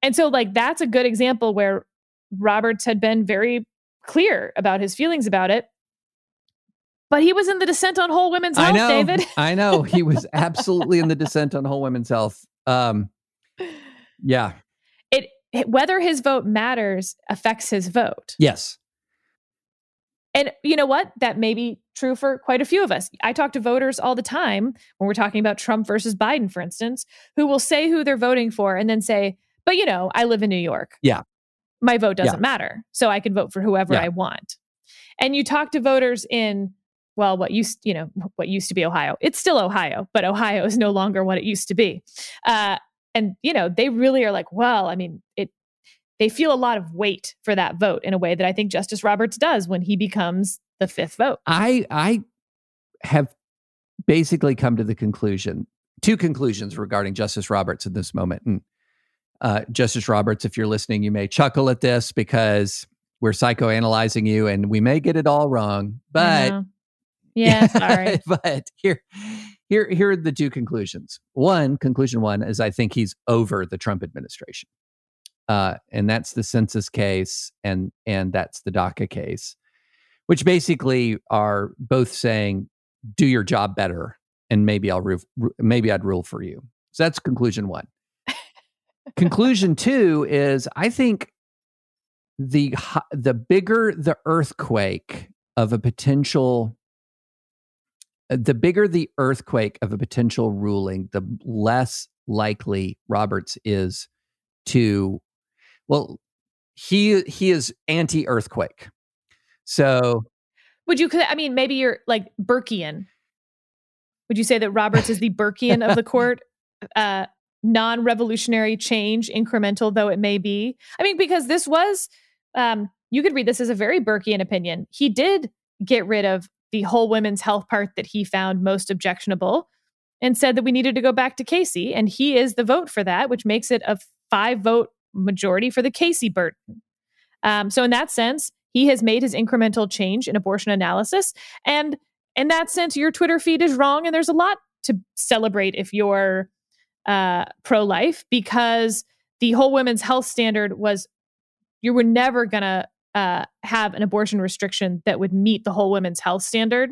And so, like, that's a good example where Roberts had been very clear about his feelings about it. But he was in the dissent on whole women's health, I know, David. I know, he was absolutely in the dissent on whole women's health. Um, yeah, It, it whether his vote matters affects his vote. yes, And you know what? That may be true for quite a few of us. I talk to voters all the time when we're talking about Trump versus Biden, for instance, who will say who they're voting for and then say, but you know, I live in New York. Yeah. My vote doesn't Yeah. matter. So I can vote for whoever Yeah. I want. And you talk to voters in, well, what used, you know, what used to be Ohio. It's still Ohio, but Ohio is no longer what it used to be. Uh, and, you know, they really are like, well, I mean, it, they feel a lot of weight for that vote in a way that I think Justice Roberts does when he becomes the fifth vote. I I have basically come to the conclusion, two conclusions regarding Justice Roberts in this moment. And uh, Justice Roberts, if you're listening, you may chuckle at this because we're psychoanalyzing you and we may get it all wrong. But yeah, sorry. but here, here, here are the two conclusions. One conclusion one is I think he's over the Trump administration, uh, and that's the census case, and and that's the DACA case, which basically are both saying, "Do your job better, and maybe I'll ru- maybe I'd rule for you." So that's conclusion one. conclusion two is I think the the bigger the earthquake of a potential uh, the bigger the earthquake of a potential ruling, the less likely Roberts is to well he he is anti-earthquake. So Would you? I mean, maybe you're like Burkean. Would you say that Roberts is the Burkean of the court? Uh, non-revolutionary change, incremental though it may be. I mean, because this was, um, you could read this as a very Burkean opinion. He did get rid of the whole women's health part that he found most objectionable, and said that we needed to go back to Casey, and he is the vote for that, which makes it a five-vote majority for the Casey burden. Um, so in that sense, he has made his incremental change in abortion analysis. And in that sense, your Twitter feed is wrong. And there's a lot to celebrate if you're uh, pro life because the whole women's health standard was you were never going to uh, have an abortion restriction that would meet the whole women's health standard.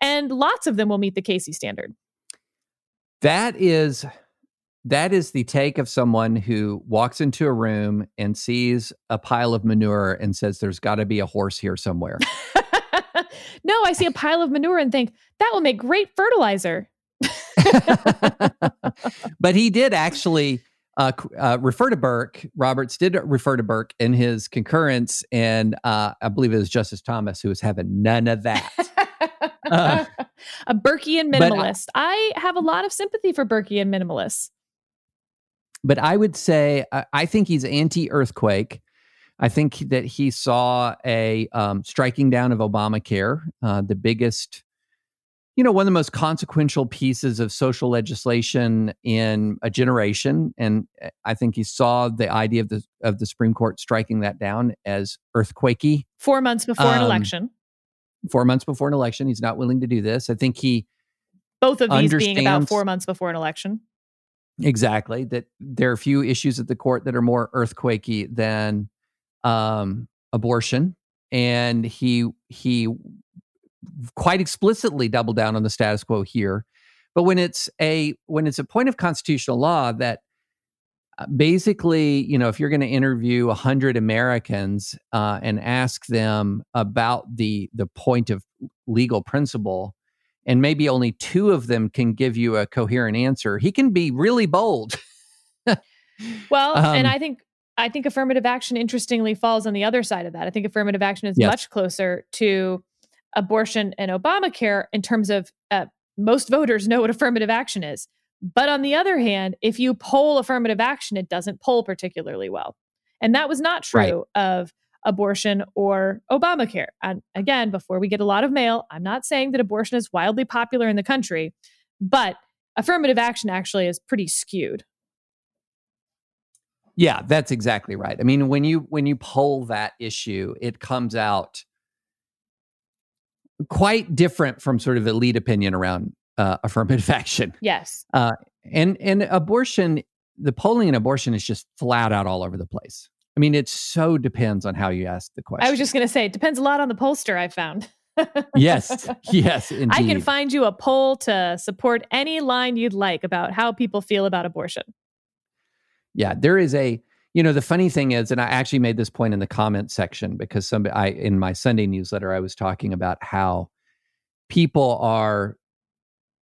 And lots of them will meet the Casey standard. That is that is the take of someone who walks into a room and sees a pile of manure and says there's got to be a horse here somewhere. no, I see a pile of manure and think that will make great fertilizer. but he did actually uh, uh, refer to Burke. Roberts did refer to Burke in his concurrence, and uh, I believe it was Justice Thomas who was having none of that. Uh, a Burkean minimalist. I, I, have a lot of sympathy for Burkean minimalists. But I would say I think he's anti-earthquake. I think that he saw a um, striking down of Obamacare, uh, the biggest you know, one of the most consequential pieces of social legislation in a generation. And eh, I think he saw the idea of the of the Supreme Court striking that down as earthquakey. Four months before um, an election. Four months before an election. He's not willing to do this. I think he both of these being about four months before an election. Exactly. That there are a few issues at the court that are more earthquakey than um, abortion. And he he quite explicitly doubled down on the status quo here. But when it's a when it's a point of constitutional law that uh, basically, you know, if you're going to interview hundred Americans uh, and ask them about the the point of legal principle, and maybe only two of them can give you a coherent answer, he can be really bold. well, um, and I think I think affirmative action interestingly falls on the other side of that. I think affirmative action is yes. much closer to abortion and Obamacare in terms of uh, most voters know what affirmative action is. But on the other hand, if you poll affirmative action, it doesn't poll particularly well. And that was not true right. of abortion or Obamacare. And again, before we get a lot of mail, I'm not saying that abortion is wildly popular in the country, but affirmative action actually is pretty skewed. Yeah, that's exactly right. I mean, when you when you poll that issue, it comes out quite different from sort of elite opinion around uh, affirmative action. Yes. Uh, and and abortion, the polling in abortion is just flat out all over the place. I mean, it so depends on how you ask the question. I was just going to say, it depends a lot on the pollster I found. yes, yes, indeed. I can find you a poll to support any line you'd like about how people feel about abortion. Yeah, there is a you know the funny thing is and i actually made this point in the comment section because somebody i in my sunday newsletter i was talking about how people are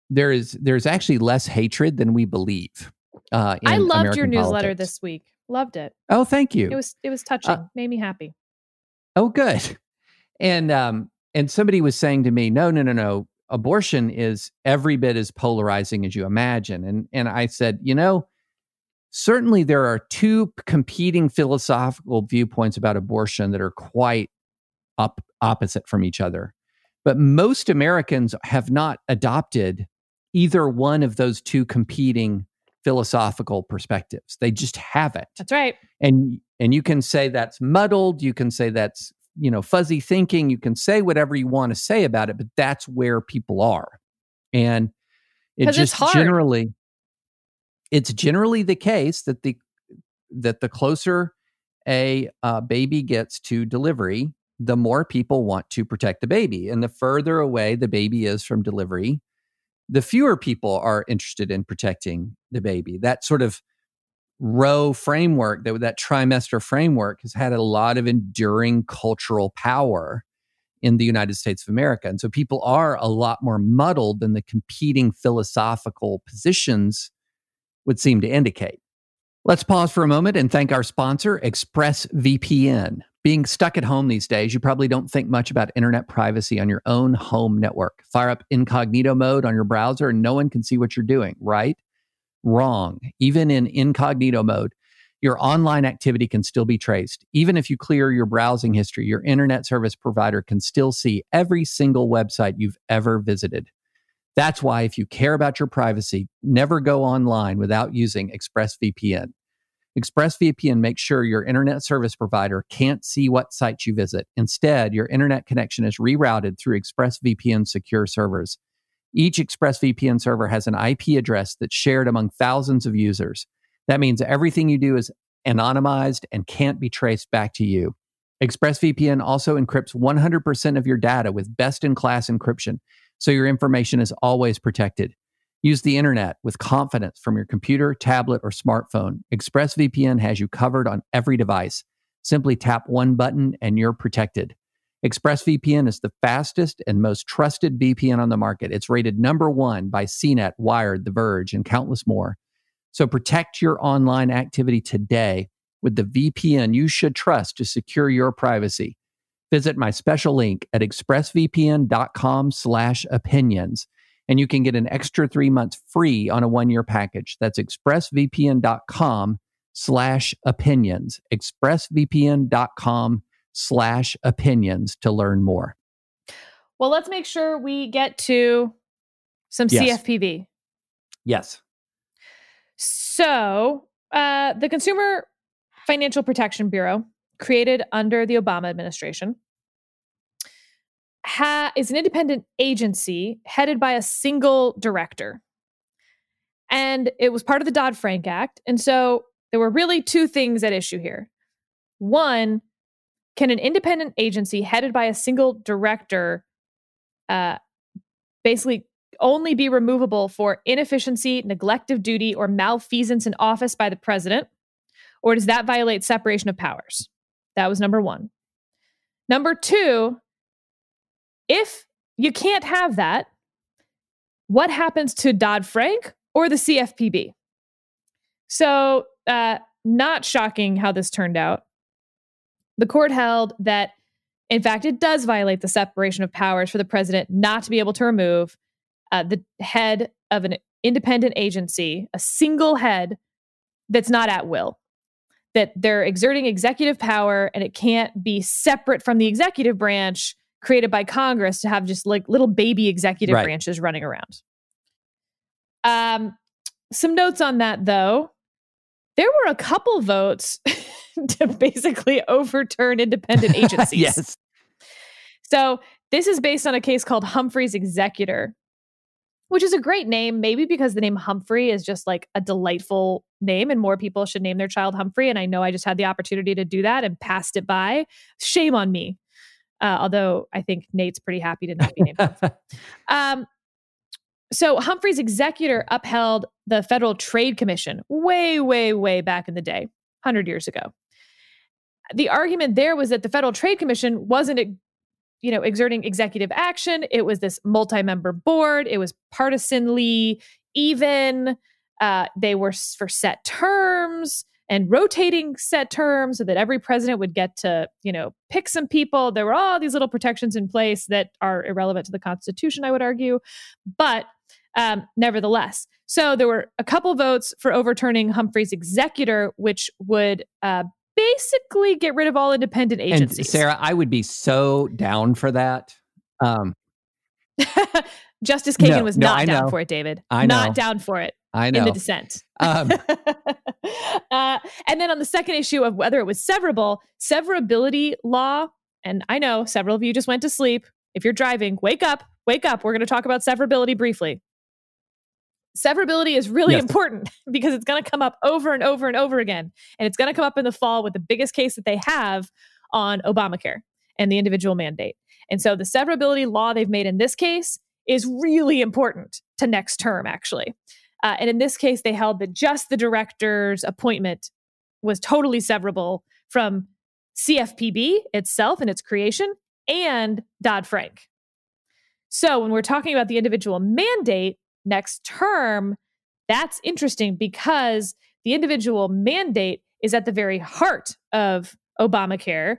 there is there's actually less hatred than we believe uh, i loved your newsletter this week loved it. Oh thank you. it was it was uh touching uh, made me happy. Oh good. And um and somebody was saying to me no no no no. Abortion is every bit as polarizing as you imagine. And and i said you know certainly there are two competing philosophical viewpoints about abortion that are quite up, opposite from each other. But most Americans have not adopted either one of those two competing philosophical perspectives. They just have it. That's right. And and you can say that's muddled, you can say that's, you know, fuzzy thinking, you can say whatever you want to say about it, but that's where people are. And it just generally it's generally the case that the that the closer a uh, baby gets to delivery, the more people want to protect the baby, and the further away the baby is from delivery, the fewer people are interested in protecting the baby. That sort of Roe framework, that that trimester framework, has had a lot of enduring cultural power in the United States of America, and so people are a lot more muddled than the competing philosophical positions would seem to indicate. Let's pause for a moment and thank our sponsor, ExpressVPN. Being stuck at home these days, you probably don't think much about internet privacy on your own home network. Fire up incognito mode on your browser and no one can see what you're doing, right? Wrong. Even in incognito mode, your online activity can still be traced. Even if you clear your browsing history, your internet service provider can still see every single website you've ever visited. That's why, if you care about your privacy, never go online without using ExpressVPN. ExpressVPN makes sure your internet service provider can't see what sites you visit. Instead, your internet connection is rerouted through ExpressVPN secure servers. Each ExpressVPN server has an IP address that's shared among thousands of users. That means everything you do is anonymized and can't be traced back to you. ExpressVPN also encrypts 100% of your data with best in class encryption, so your information is always protected. Use the internet with confidence from your computer, tablet, or smartphone. ExpressVPN has you covered on every device. Simply tap one button and you're protected. ExpressVPN is the fastest and most trusted VPN on the market. It's rated number one by CNET, Wired, The Verge, and countless more. So protect your online activity today with the VPN you should trust to secure your privacy. Visit my special link at expressvpn.com slash opinions, and you can get an extra three months free on a one-year package. That's expressvpn.com slash opinions. expressvpn.com slash opinions to learn more. Well, let's make sure we get to some Yes. CFPB. Yes. So, uh, the Consumer Financial Protection Bureau, created under the Obama administration, ha- is an independent agency headed by a single director. And it was part of the Dodd Frank Act. And so there were really two things at issue here. One, can an independent agency headed by a single director uh, basically only be removable for inefficiency, neglect of duty, or malfeasance in office by the president? Or does that violate separation of powers? That was number one. Number two, if you can't have that, what happens to Dodd Frank or the CFPB? So, uh, not shocking how this turned out. The court held that, in fact, it does violate the separation of powers for the president not to be able to remove uh, the head of an independent agency, a single head that's not at will, that they're exerting executive power and it can't be separate from the executive branch created by Congress to have just like little baby executive Right. branches running around. Um, some notes on that though. There were a couple votes to basically overturn independent agencies. yes. So this is based on a case called Humphrey's Executor, which is a great name, maybe because the name Humphrey is just like a delightful name and more people should name their child Humphrey. And I know I just had the opportunity to do that and passed it by. Shame on me. Uh, although I think Nate's pretty happy to not be named. Um, so Humphrey's executor upheld the Federal Trade Commission way, way, way back in the day, 100 years ago. The argument there was that the Federal Trade Commission wasn't, you know, exerting executive action. It was this multi-member board. It was partisanly even. Uh, they were for set terms and rotating set terms so that every president would get to, you know, pick some people. There were all these little protections in place that are irrelevant to the Constitution, I would argue. But um, nevertheless, so there were a couple votes for overturning Humphrey's executor, which would uh, basically get rid of all independent and agencies. Sarah, I would be so down for that. Um, Justice Kagan No, was no, not down for it, David. I know. Not down for it I know. in the dissent. Um, uh, and then on the second issue of whether it was severable, severability law, and I know several of you just went to sleep. If you're driving, wake up, wake up. We're going to talk about severability briefly. Severability is really Yes. important because it's going to come up over and over and over again. And it's going to come up in the fall with the biggest case that they have on Obamacare and the individual mandate. And so the severability law they've made in this case is really important to next term, actually. Uh, and in this case, they held that just the director's appointment was totally severable from CFPB itself and its creation and Dodd Frank. So when we're talking about the individual mandate next term, that's interesting because the individual mandate is at the very heart of Obamacare.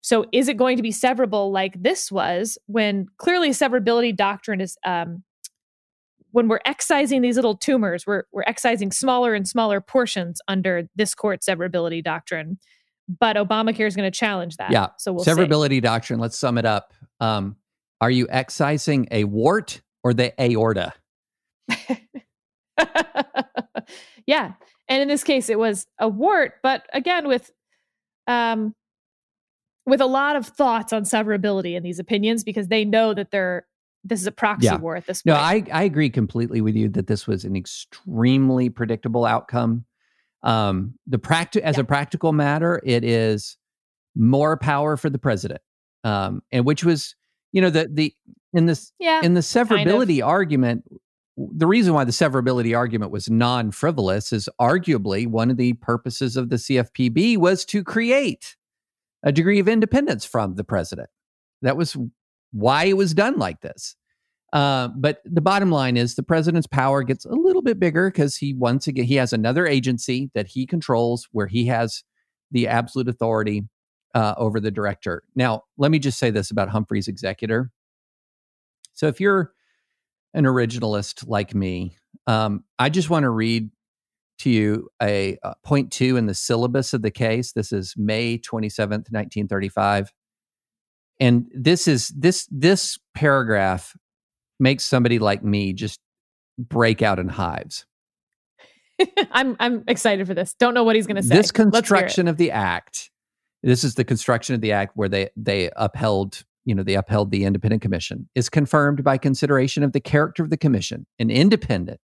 So is it going to be severable like this was when clearly severability doctrine is um, when we're excising these little tumors, we're we're excising smaller and smaller portions under this court severability doctrine. But Obamacare is going to challenge that. Yeah. So we'll see. Severability doctrine. Let's sum it up. Um, are you excising a wart or the aorta? yeah. And in this case, it was a wart, but again, with um, with a lot of thoughts on severability in these opinions, because they know that they're this is a proxy Yeah. war at this point. No. I, I agree completely with you that this was an extremely predictable outcome. Um, the practi- as a practical matter, it is more power for the president, um, and which was, you know, the the in this yeah. in the severability argument. The reason why the severability argument was non frivolous is arguably one of the purposes of the CFPB was to create a degree of independence from the president. That was why it was done like this. Uh, but the bottom line is the president's power gets a little bit bigger because he once again he has another agency that he controls where he has the absolute authority uh, over the director. Now, let me just say this about Humphrey's executor. So, if you're an originalist like me, um, I just want to read to you a, uh point two in the syllabus of the case. This is May 27th, 1935. And this is this this paragraph makes somebody like me just break out in hives. I'm I'm excited for this. Don't know what he's going to say. This Let's hear it. construction of the act, this is the construction of the act where they they upheld, you know, they upheld the independent commission, is confirmed by consideration of the character of the commission, an independent,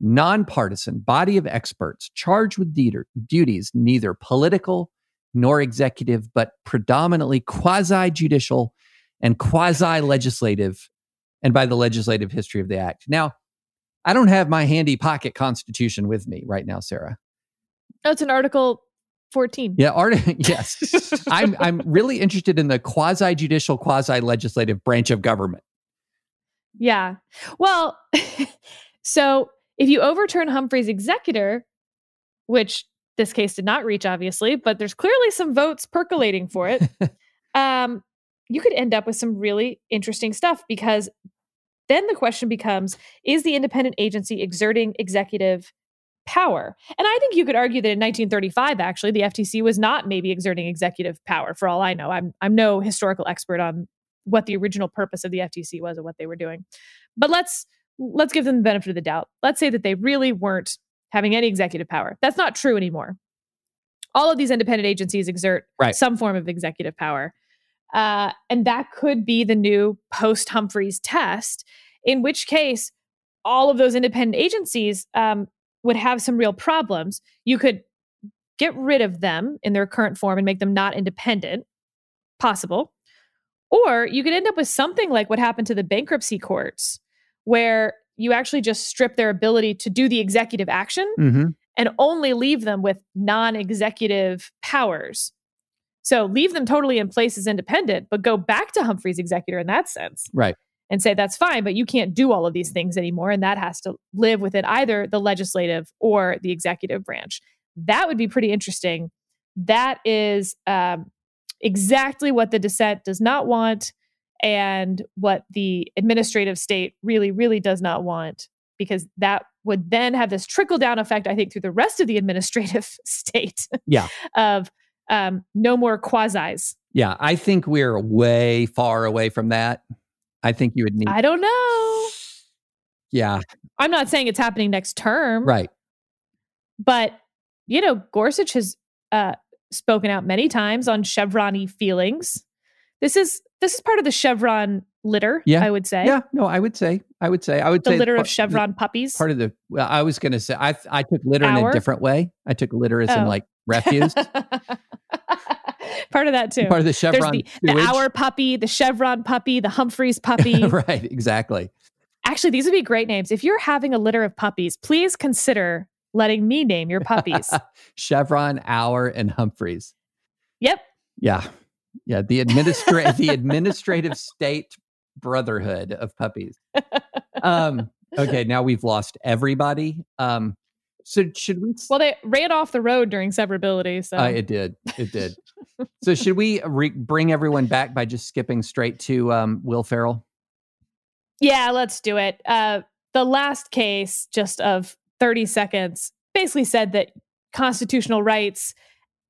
nonpartisan body of experts charged with deeder- duties neither political nor executive, but predominantly quasi judicial and quasi legislative, and by the legislative history of the act. Now, I don't have my handy pocket constitution with me right now, Sarah. Oh, it's an Article 14. Yeah, art. yes, I'm. I'm really interested in the quasi judicial, quasi legislative branch of government. Yeah. Well, so if you overturn Humphrey's executor, which this case did not reach, obviously, but there's clearly some votes percolating for it, um, you could end up with some really interesting stuff because then the question becomes is the independent agency exerting executive power? And I think you could argue that in 1935, actually, the FTC was not maybe exerting executive power, for all I know. I'm, I'm no historical expert on what the original purpose of the FTC was and what they were doing. But let's let's give them the benefit of the doubt. Let's say that they really weren't having any executive power. That's not true anymore. All of these independent agencies exert Right. some form of executive power. Uh, and that could be the new post Humphreys test, in which case all of those independent agencies um, would have some real problems. You could get rid of them in their current form and make them not independent, possible. Or you could end up with something like what happened to the bankruptcy courts, where you actually just strip their ability to do the executive action Mm-hmm. and only leave them with non executive powers. So leave them totally in place as independent, but go back to Humphrey's executor in that sense Right. and say that's fine, but you can't do all of these things anymore. And that has to live within either the legislative or the executive branch. That would be pretty interesting. That is um, exactly what the dissent does not want and what the administrative state really, really does not want, because that would then have this trickle down effect, I think, through the rest of the administrative state. Yeah. of um, no more quasis. Yeah, I think we're way far away from that. I think you would need. I don't know. yeah. I'm not saying it's happening next term. Right. But, you know, Gorsuch has uh, spoken out many times on Chevron feelings. This is this is part of the Chevron litter, Yeah. I would say. Yeah. No, I would say. I would say. I would The say litter part- of Chevron puppies. Part of the. Well, I was going to say. I I took litter in a different way. I took litter as in Oh. like refuse. part of that too. part of the There's Chevron the, the. Auer puppy, the Chevron puppy, the Humphreys puppy. right. Exactly. Actually, these would be great names. If you're having a litter of puppies, please consider letting me name your puppies. Chevron, Auer, and Humphreys. yep. Yeah. Yeah. The administrative the administrative state brotherhood of puppies. Um, okay, now we've lost everybody. Um, so should we Well, they ran off the road during severability. So uh, it did. It did. so should we re- bring everyone back by just skipping straight to um, Will Ferrell? Yeah, let's do it. Uh, the last case, just of 30 seconds, basically said that constitutional rights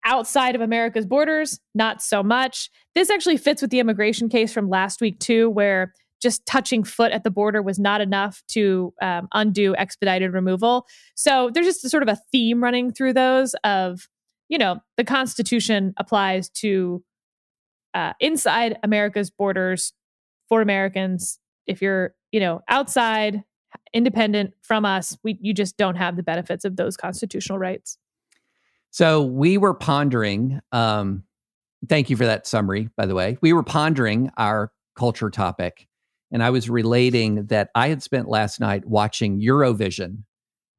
outside of America's borders, not so much. This actually fits with the immigration case from last week, too, where just touching foot at the border was not enough to um, undo expedited removal. So there's just sort of a theme running through those of, you know, the Constitution applies to uh, inside America's borders for Americans if you're, you know, outside, independent from us, we you just don't have the benefits of those constitutional rights. So we were pondering. Um, thank you for that summary, by the way. We were pondering our culture topic, and I was relating that I had spent last night watching Eurovision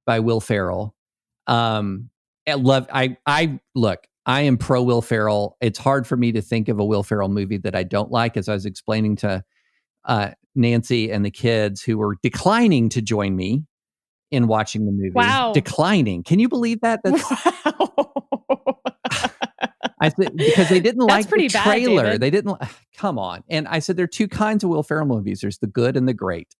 by Will Ferrell. Um, I love. I I look. I am pro Will Ferrell. It's hard for me to think of a Will Ferrell movie that I don't like. As I was explaining to uh, Nancy and the kids who were declining to join me in watching the movie. Wow. Declining. Can you believe that? That's Wow. I said because they didn't like the trailer. David. they didn't come on. And I said there are two kinds of Will Ferrell movies. There's the good and the great.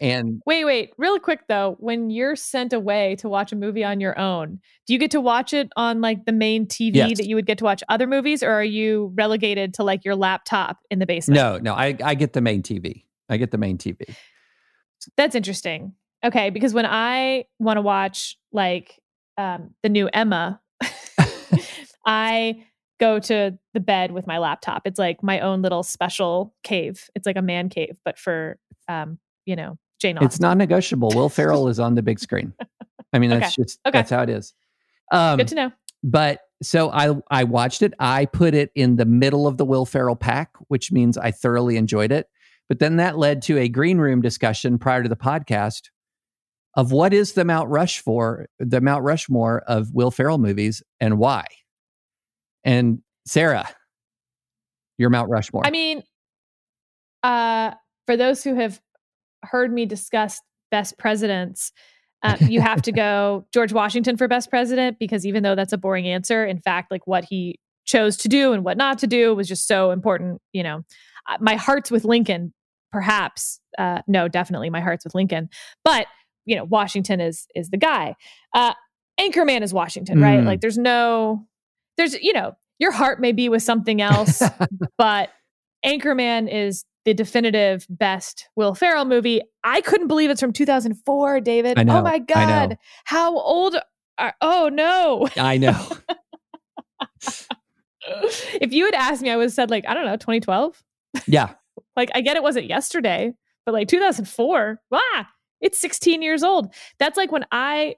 And wait, wait, real quick though, when you're sent away to watch a movie on your own, do you get to watch it on like the main TV Yes. that you would get to watch other movies, or are you relegated to like your laptop in the basement? no, no, I, I get the main TV. I get the main TV. That's interesting. Okay, because when I want to watch like um, the new Emma, I go to the bed with my laptop. It's like my own little special cave. It's like a man cave, but for um, you know Jane Austen. It's non negotiable. Will Ferrell is on the big screen. I mean, that's just Okay. that's how it is. Um, Good to know. but so I I watched it. I put it in the middle of the Will Ferrell pack, which means I thoroughly enjoyed it. But then that led to a green room discussion prior to the podcast of what is the Mount Rushmore, the Mount Rushmore of Will Ferrell movies and why. And Sarah, your Mount Rushmore. I mean, uh, for those who have heard me discuss best presidents, uh, you have to go George Washington for best president because even though that's a boring answer, in fact, like what he chose to do and what not to do was just so important. You know, Uh, my heart's with Lincoln, perhaps. Uh, no, definitely, my heart's with Lincoln. But you know, Washington is is the guy. Uh, Anchorman is Washington, right? Mm. Like, there's no, there's you know, your heart may be with something else, but Anchorman is the definitive best Will Ferrell movie. I couldn't believe it's from 2004, David. I know, oh my god, how old? Are, oh no! I know. if you had asked me, I would have said like I don't know, 2012. yeah. Like I get it wasn't yesterday, but like 2004. Wow, it's 16 years old. That's like when I.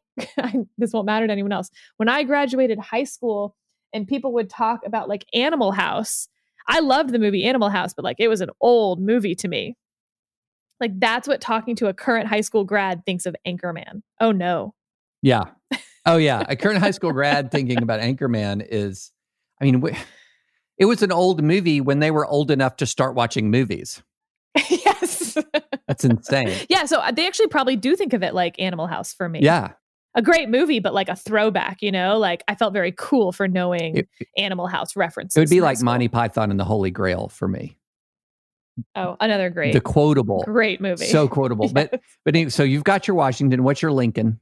this won't matter to anyone else. When I graduated high school, and people would talk about like Animal House. I loved the movie Animal House, but like it was an old movie to me. Like that's what talking to a current high school grad thinks of Anchorman. Oh no. Yeah. Oh yeah. A current high school grad thinking about Anchorman is, I mean, wh- it was an old movie when they were old enough to start watching movies. yes. That's insane. yeah, so uh, they actually probably do think of it like Animal House for me. Yeah. A great movie, but like a throwback, you know? Like I felt very cool for knowing It, Animal House references. it would be like school. Monty Python and the Holy Grail for me. Oh, another great, The quotable. great movie. So quotable. But but anyway, so you've got your Washington. What's your Lincoln?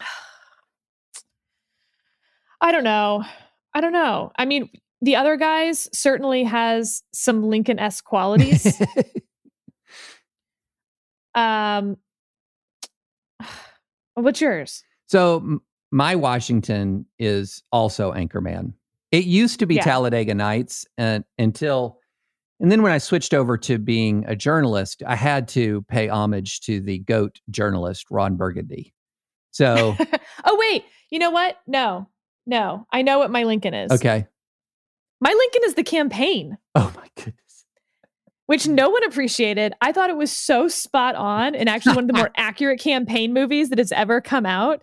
I don't know. I don't know. I mean, the other guys certainly has some Lincoln esque qualities. um, what's yours? so my Washington is also Anchorman. It used to be Yeah. Talladega Nights and until and then when I switched over to being a journalist, I had to pay homage to the GOAT journalist, Ron Burgundy. So, oh wait, you know what? No, no, I know what my Lincoln is. okay. my Lincoln is the campaign, Oh my goodness. Which no one appreciated. I thought it was so spot on and actually one of the more accurate campaign movies that has ever come out.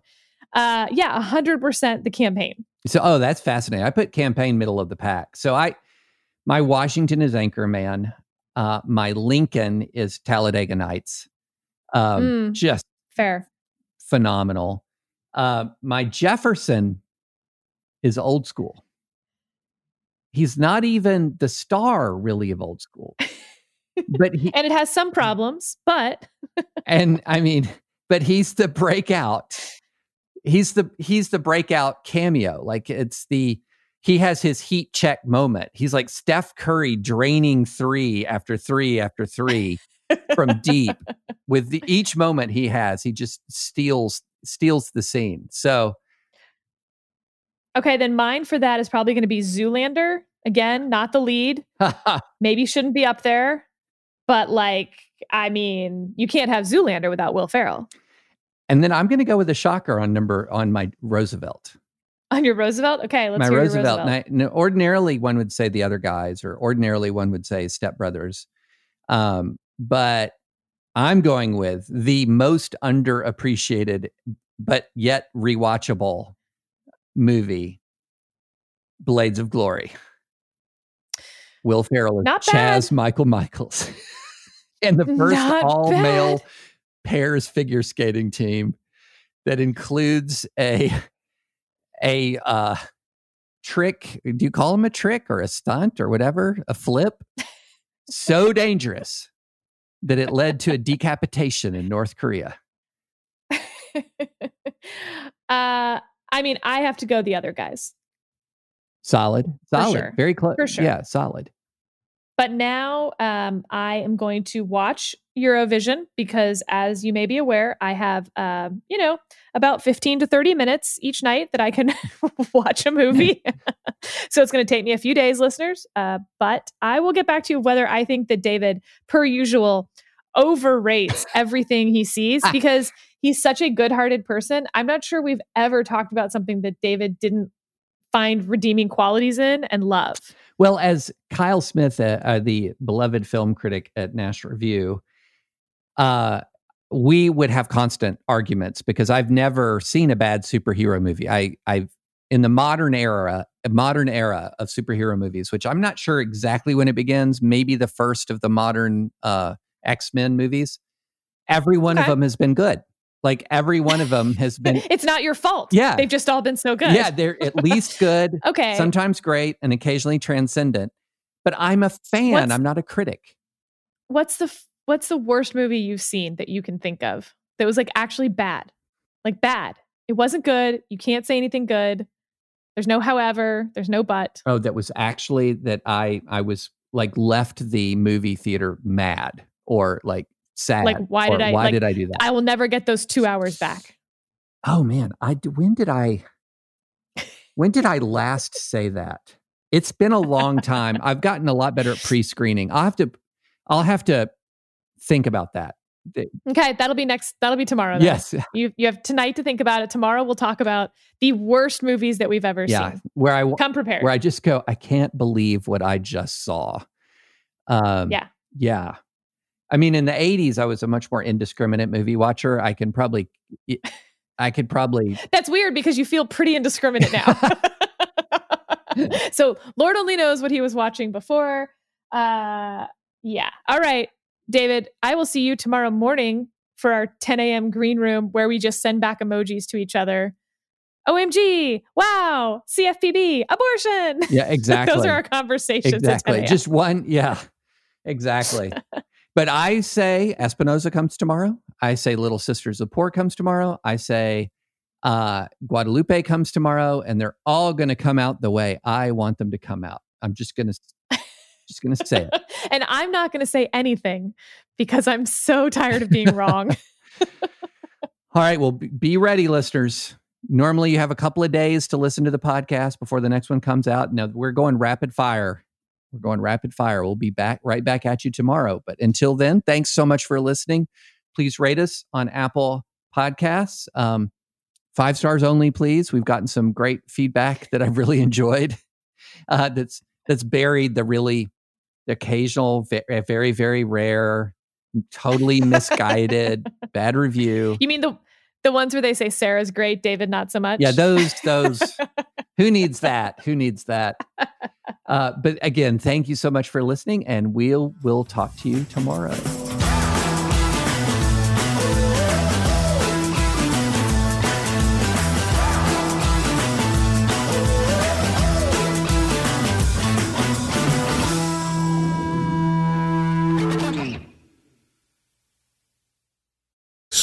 Uh, yeah, hundred percent the campaign. So, oh, that's fascinating. I put campaign middle of the pack. So I, my Washington is Anchorman. Uh, my Lincoln is Talladega Nights. Um, Mm. Just Fair. phenomenal. Uh, my Jefferson is old school. He's not even the star really of old school, but he And it has some problems, but and I mean, but he's the breakout. He's the he's the breakout cameo. Like it's the he has his heat check moment. He's like Steph Curry draining three after three after three from deep. With the, each moment he has, he just steals steals the scene. So okay, then mine for that is probably going to be Zoolander. Again, not the lead. Maybe shouldn't be up there, but like, I mean, you can't have Zoolander without Will Ferrell. And then I'm going to go with a shocker on number on my Roosevelt. On your Roosevelt? Okay, let's my Roosevelt. Roosevelt. I- no, ordinarily, one would say the other guys, or ordinarily, one would say Step Brothers. Um, but I'm going with the most underappreciated, but yet rewatchable movie, Blades of Glory. Will Ferrell Not Chazz bad. Michael Michaels, and the first Not all male pairs figure skating team that includes a a uh trick do you call them a trick or a stunt or whatever? A flip? So dangerous that it led to a decapitation in north korea. Uh, I mean, I have to go the other guys. Solid solid sure. very close For sure. yeah solid But now um, I am going to watch Eurovision because, as you may be aware, I have, um, you know, about 15 to 30 minutes each night that I can watch a movie. so it's going to take me a few days, listeners. Uh, but I will get back to you whether I think that David, per usual, overrates everything he sees because he's such a good hearted person. I'm not sure we've ever talked about something that David didn't find redeeming qualities in and love. Well, as Kyle Smith, uh, uh, the beloved film critic at National Review, uh, we would have constant arguments because I've never seen a bad superhero movie. I, I've in the modern era, modern era of superhero movies, which I'm not sure exactly when it begins. Maybe the first of the modern uh, X Men movies. Every one of them has been good. Like every one of them has been. it's not your fault. Yeah. They've just all been so good. Yeah, they're at least good Okay. sometimes great and occasionally transcendent. But I'm a fan. What's- I'm not a critic. what's the what's the worst movie you've seen that you can think of that was like actually bad? Like bad. It wasn't good. You can't say anything good. There's no however, there's no but. Oh, that was actually that I I was like left the movie theater mad or like sad. Like, why did I- why like, did I do that? I will never get those 2 hours back. oh man, I when did I when did I last say that? It's been a long time. I've gotten a lot better at pre-screening. I'll have to I'll have to think about that. Okay, that'll be next that'll be tomorrow. then. Yes. You you have tonight to think about it. Tomorrow we'll talk about the worst movies that we've ever Yeah. seen. Where I Come prepared. where I just go, I can't believe what I just saw. Um, Yeah. Yeah. I mean, in the 80s, I was a much more indiscriminate movie watcher. I can probably, I could probably, That's weird because you feel pretty indiscriminate now. so Lord only knows what he was watching before. Uh yeah. All right, David, I will see you tomorrow morning for our 10 a.m. green room where we just send back emojis to each other. OMG, wow, CFPB, abortion. yeah, exactly. Those are our conversations. at 10 exactly. Just one. Yeah, exactly. But I say Espinoza comes tomorrow. I say Little Sisters of Poor comes tomorrow. I say uh, Guadalupe comes tomorrow, and they're all going to come out the way I want them to come out. I'm just going to, just going to say it. and I'm not going to say anything because I'm so tired of being wrong. All right. Well, be ready, listeners. Normally, you have a couple of days to listen to the podcast before the next one comes out. Now, we're going rapid fire. We're going rapid fire. We'll be back right back at you tomorrow. But until then, thanks so much for listening. Please rate us on Apple Podcasts. Um, five stars only, please. We've gotten some great feedback that I've really enjoyed. Uh, that's that's buried the really occasional, very very rare, totally misguided bad review. You mean the the ones where they say Sarah's great, David not so much? Yeah, those those who needs that? Who needs that? Uh, but again, thank you so much for listening, and we'll we'll talk to you tomorrow.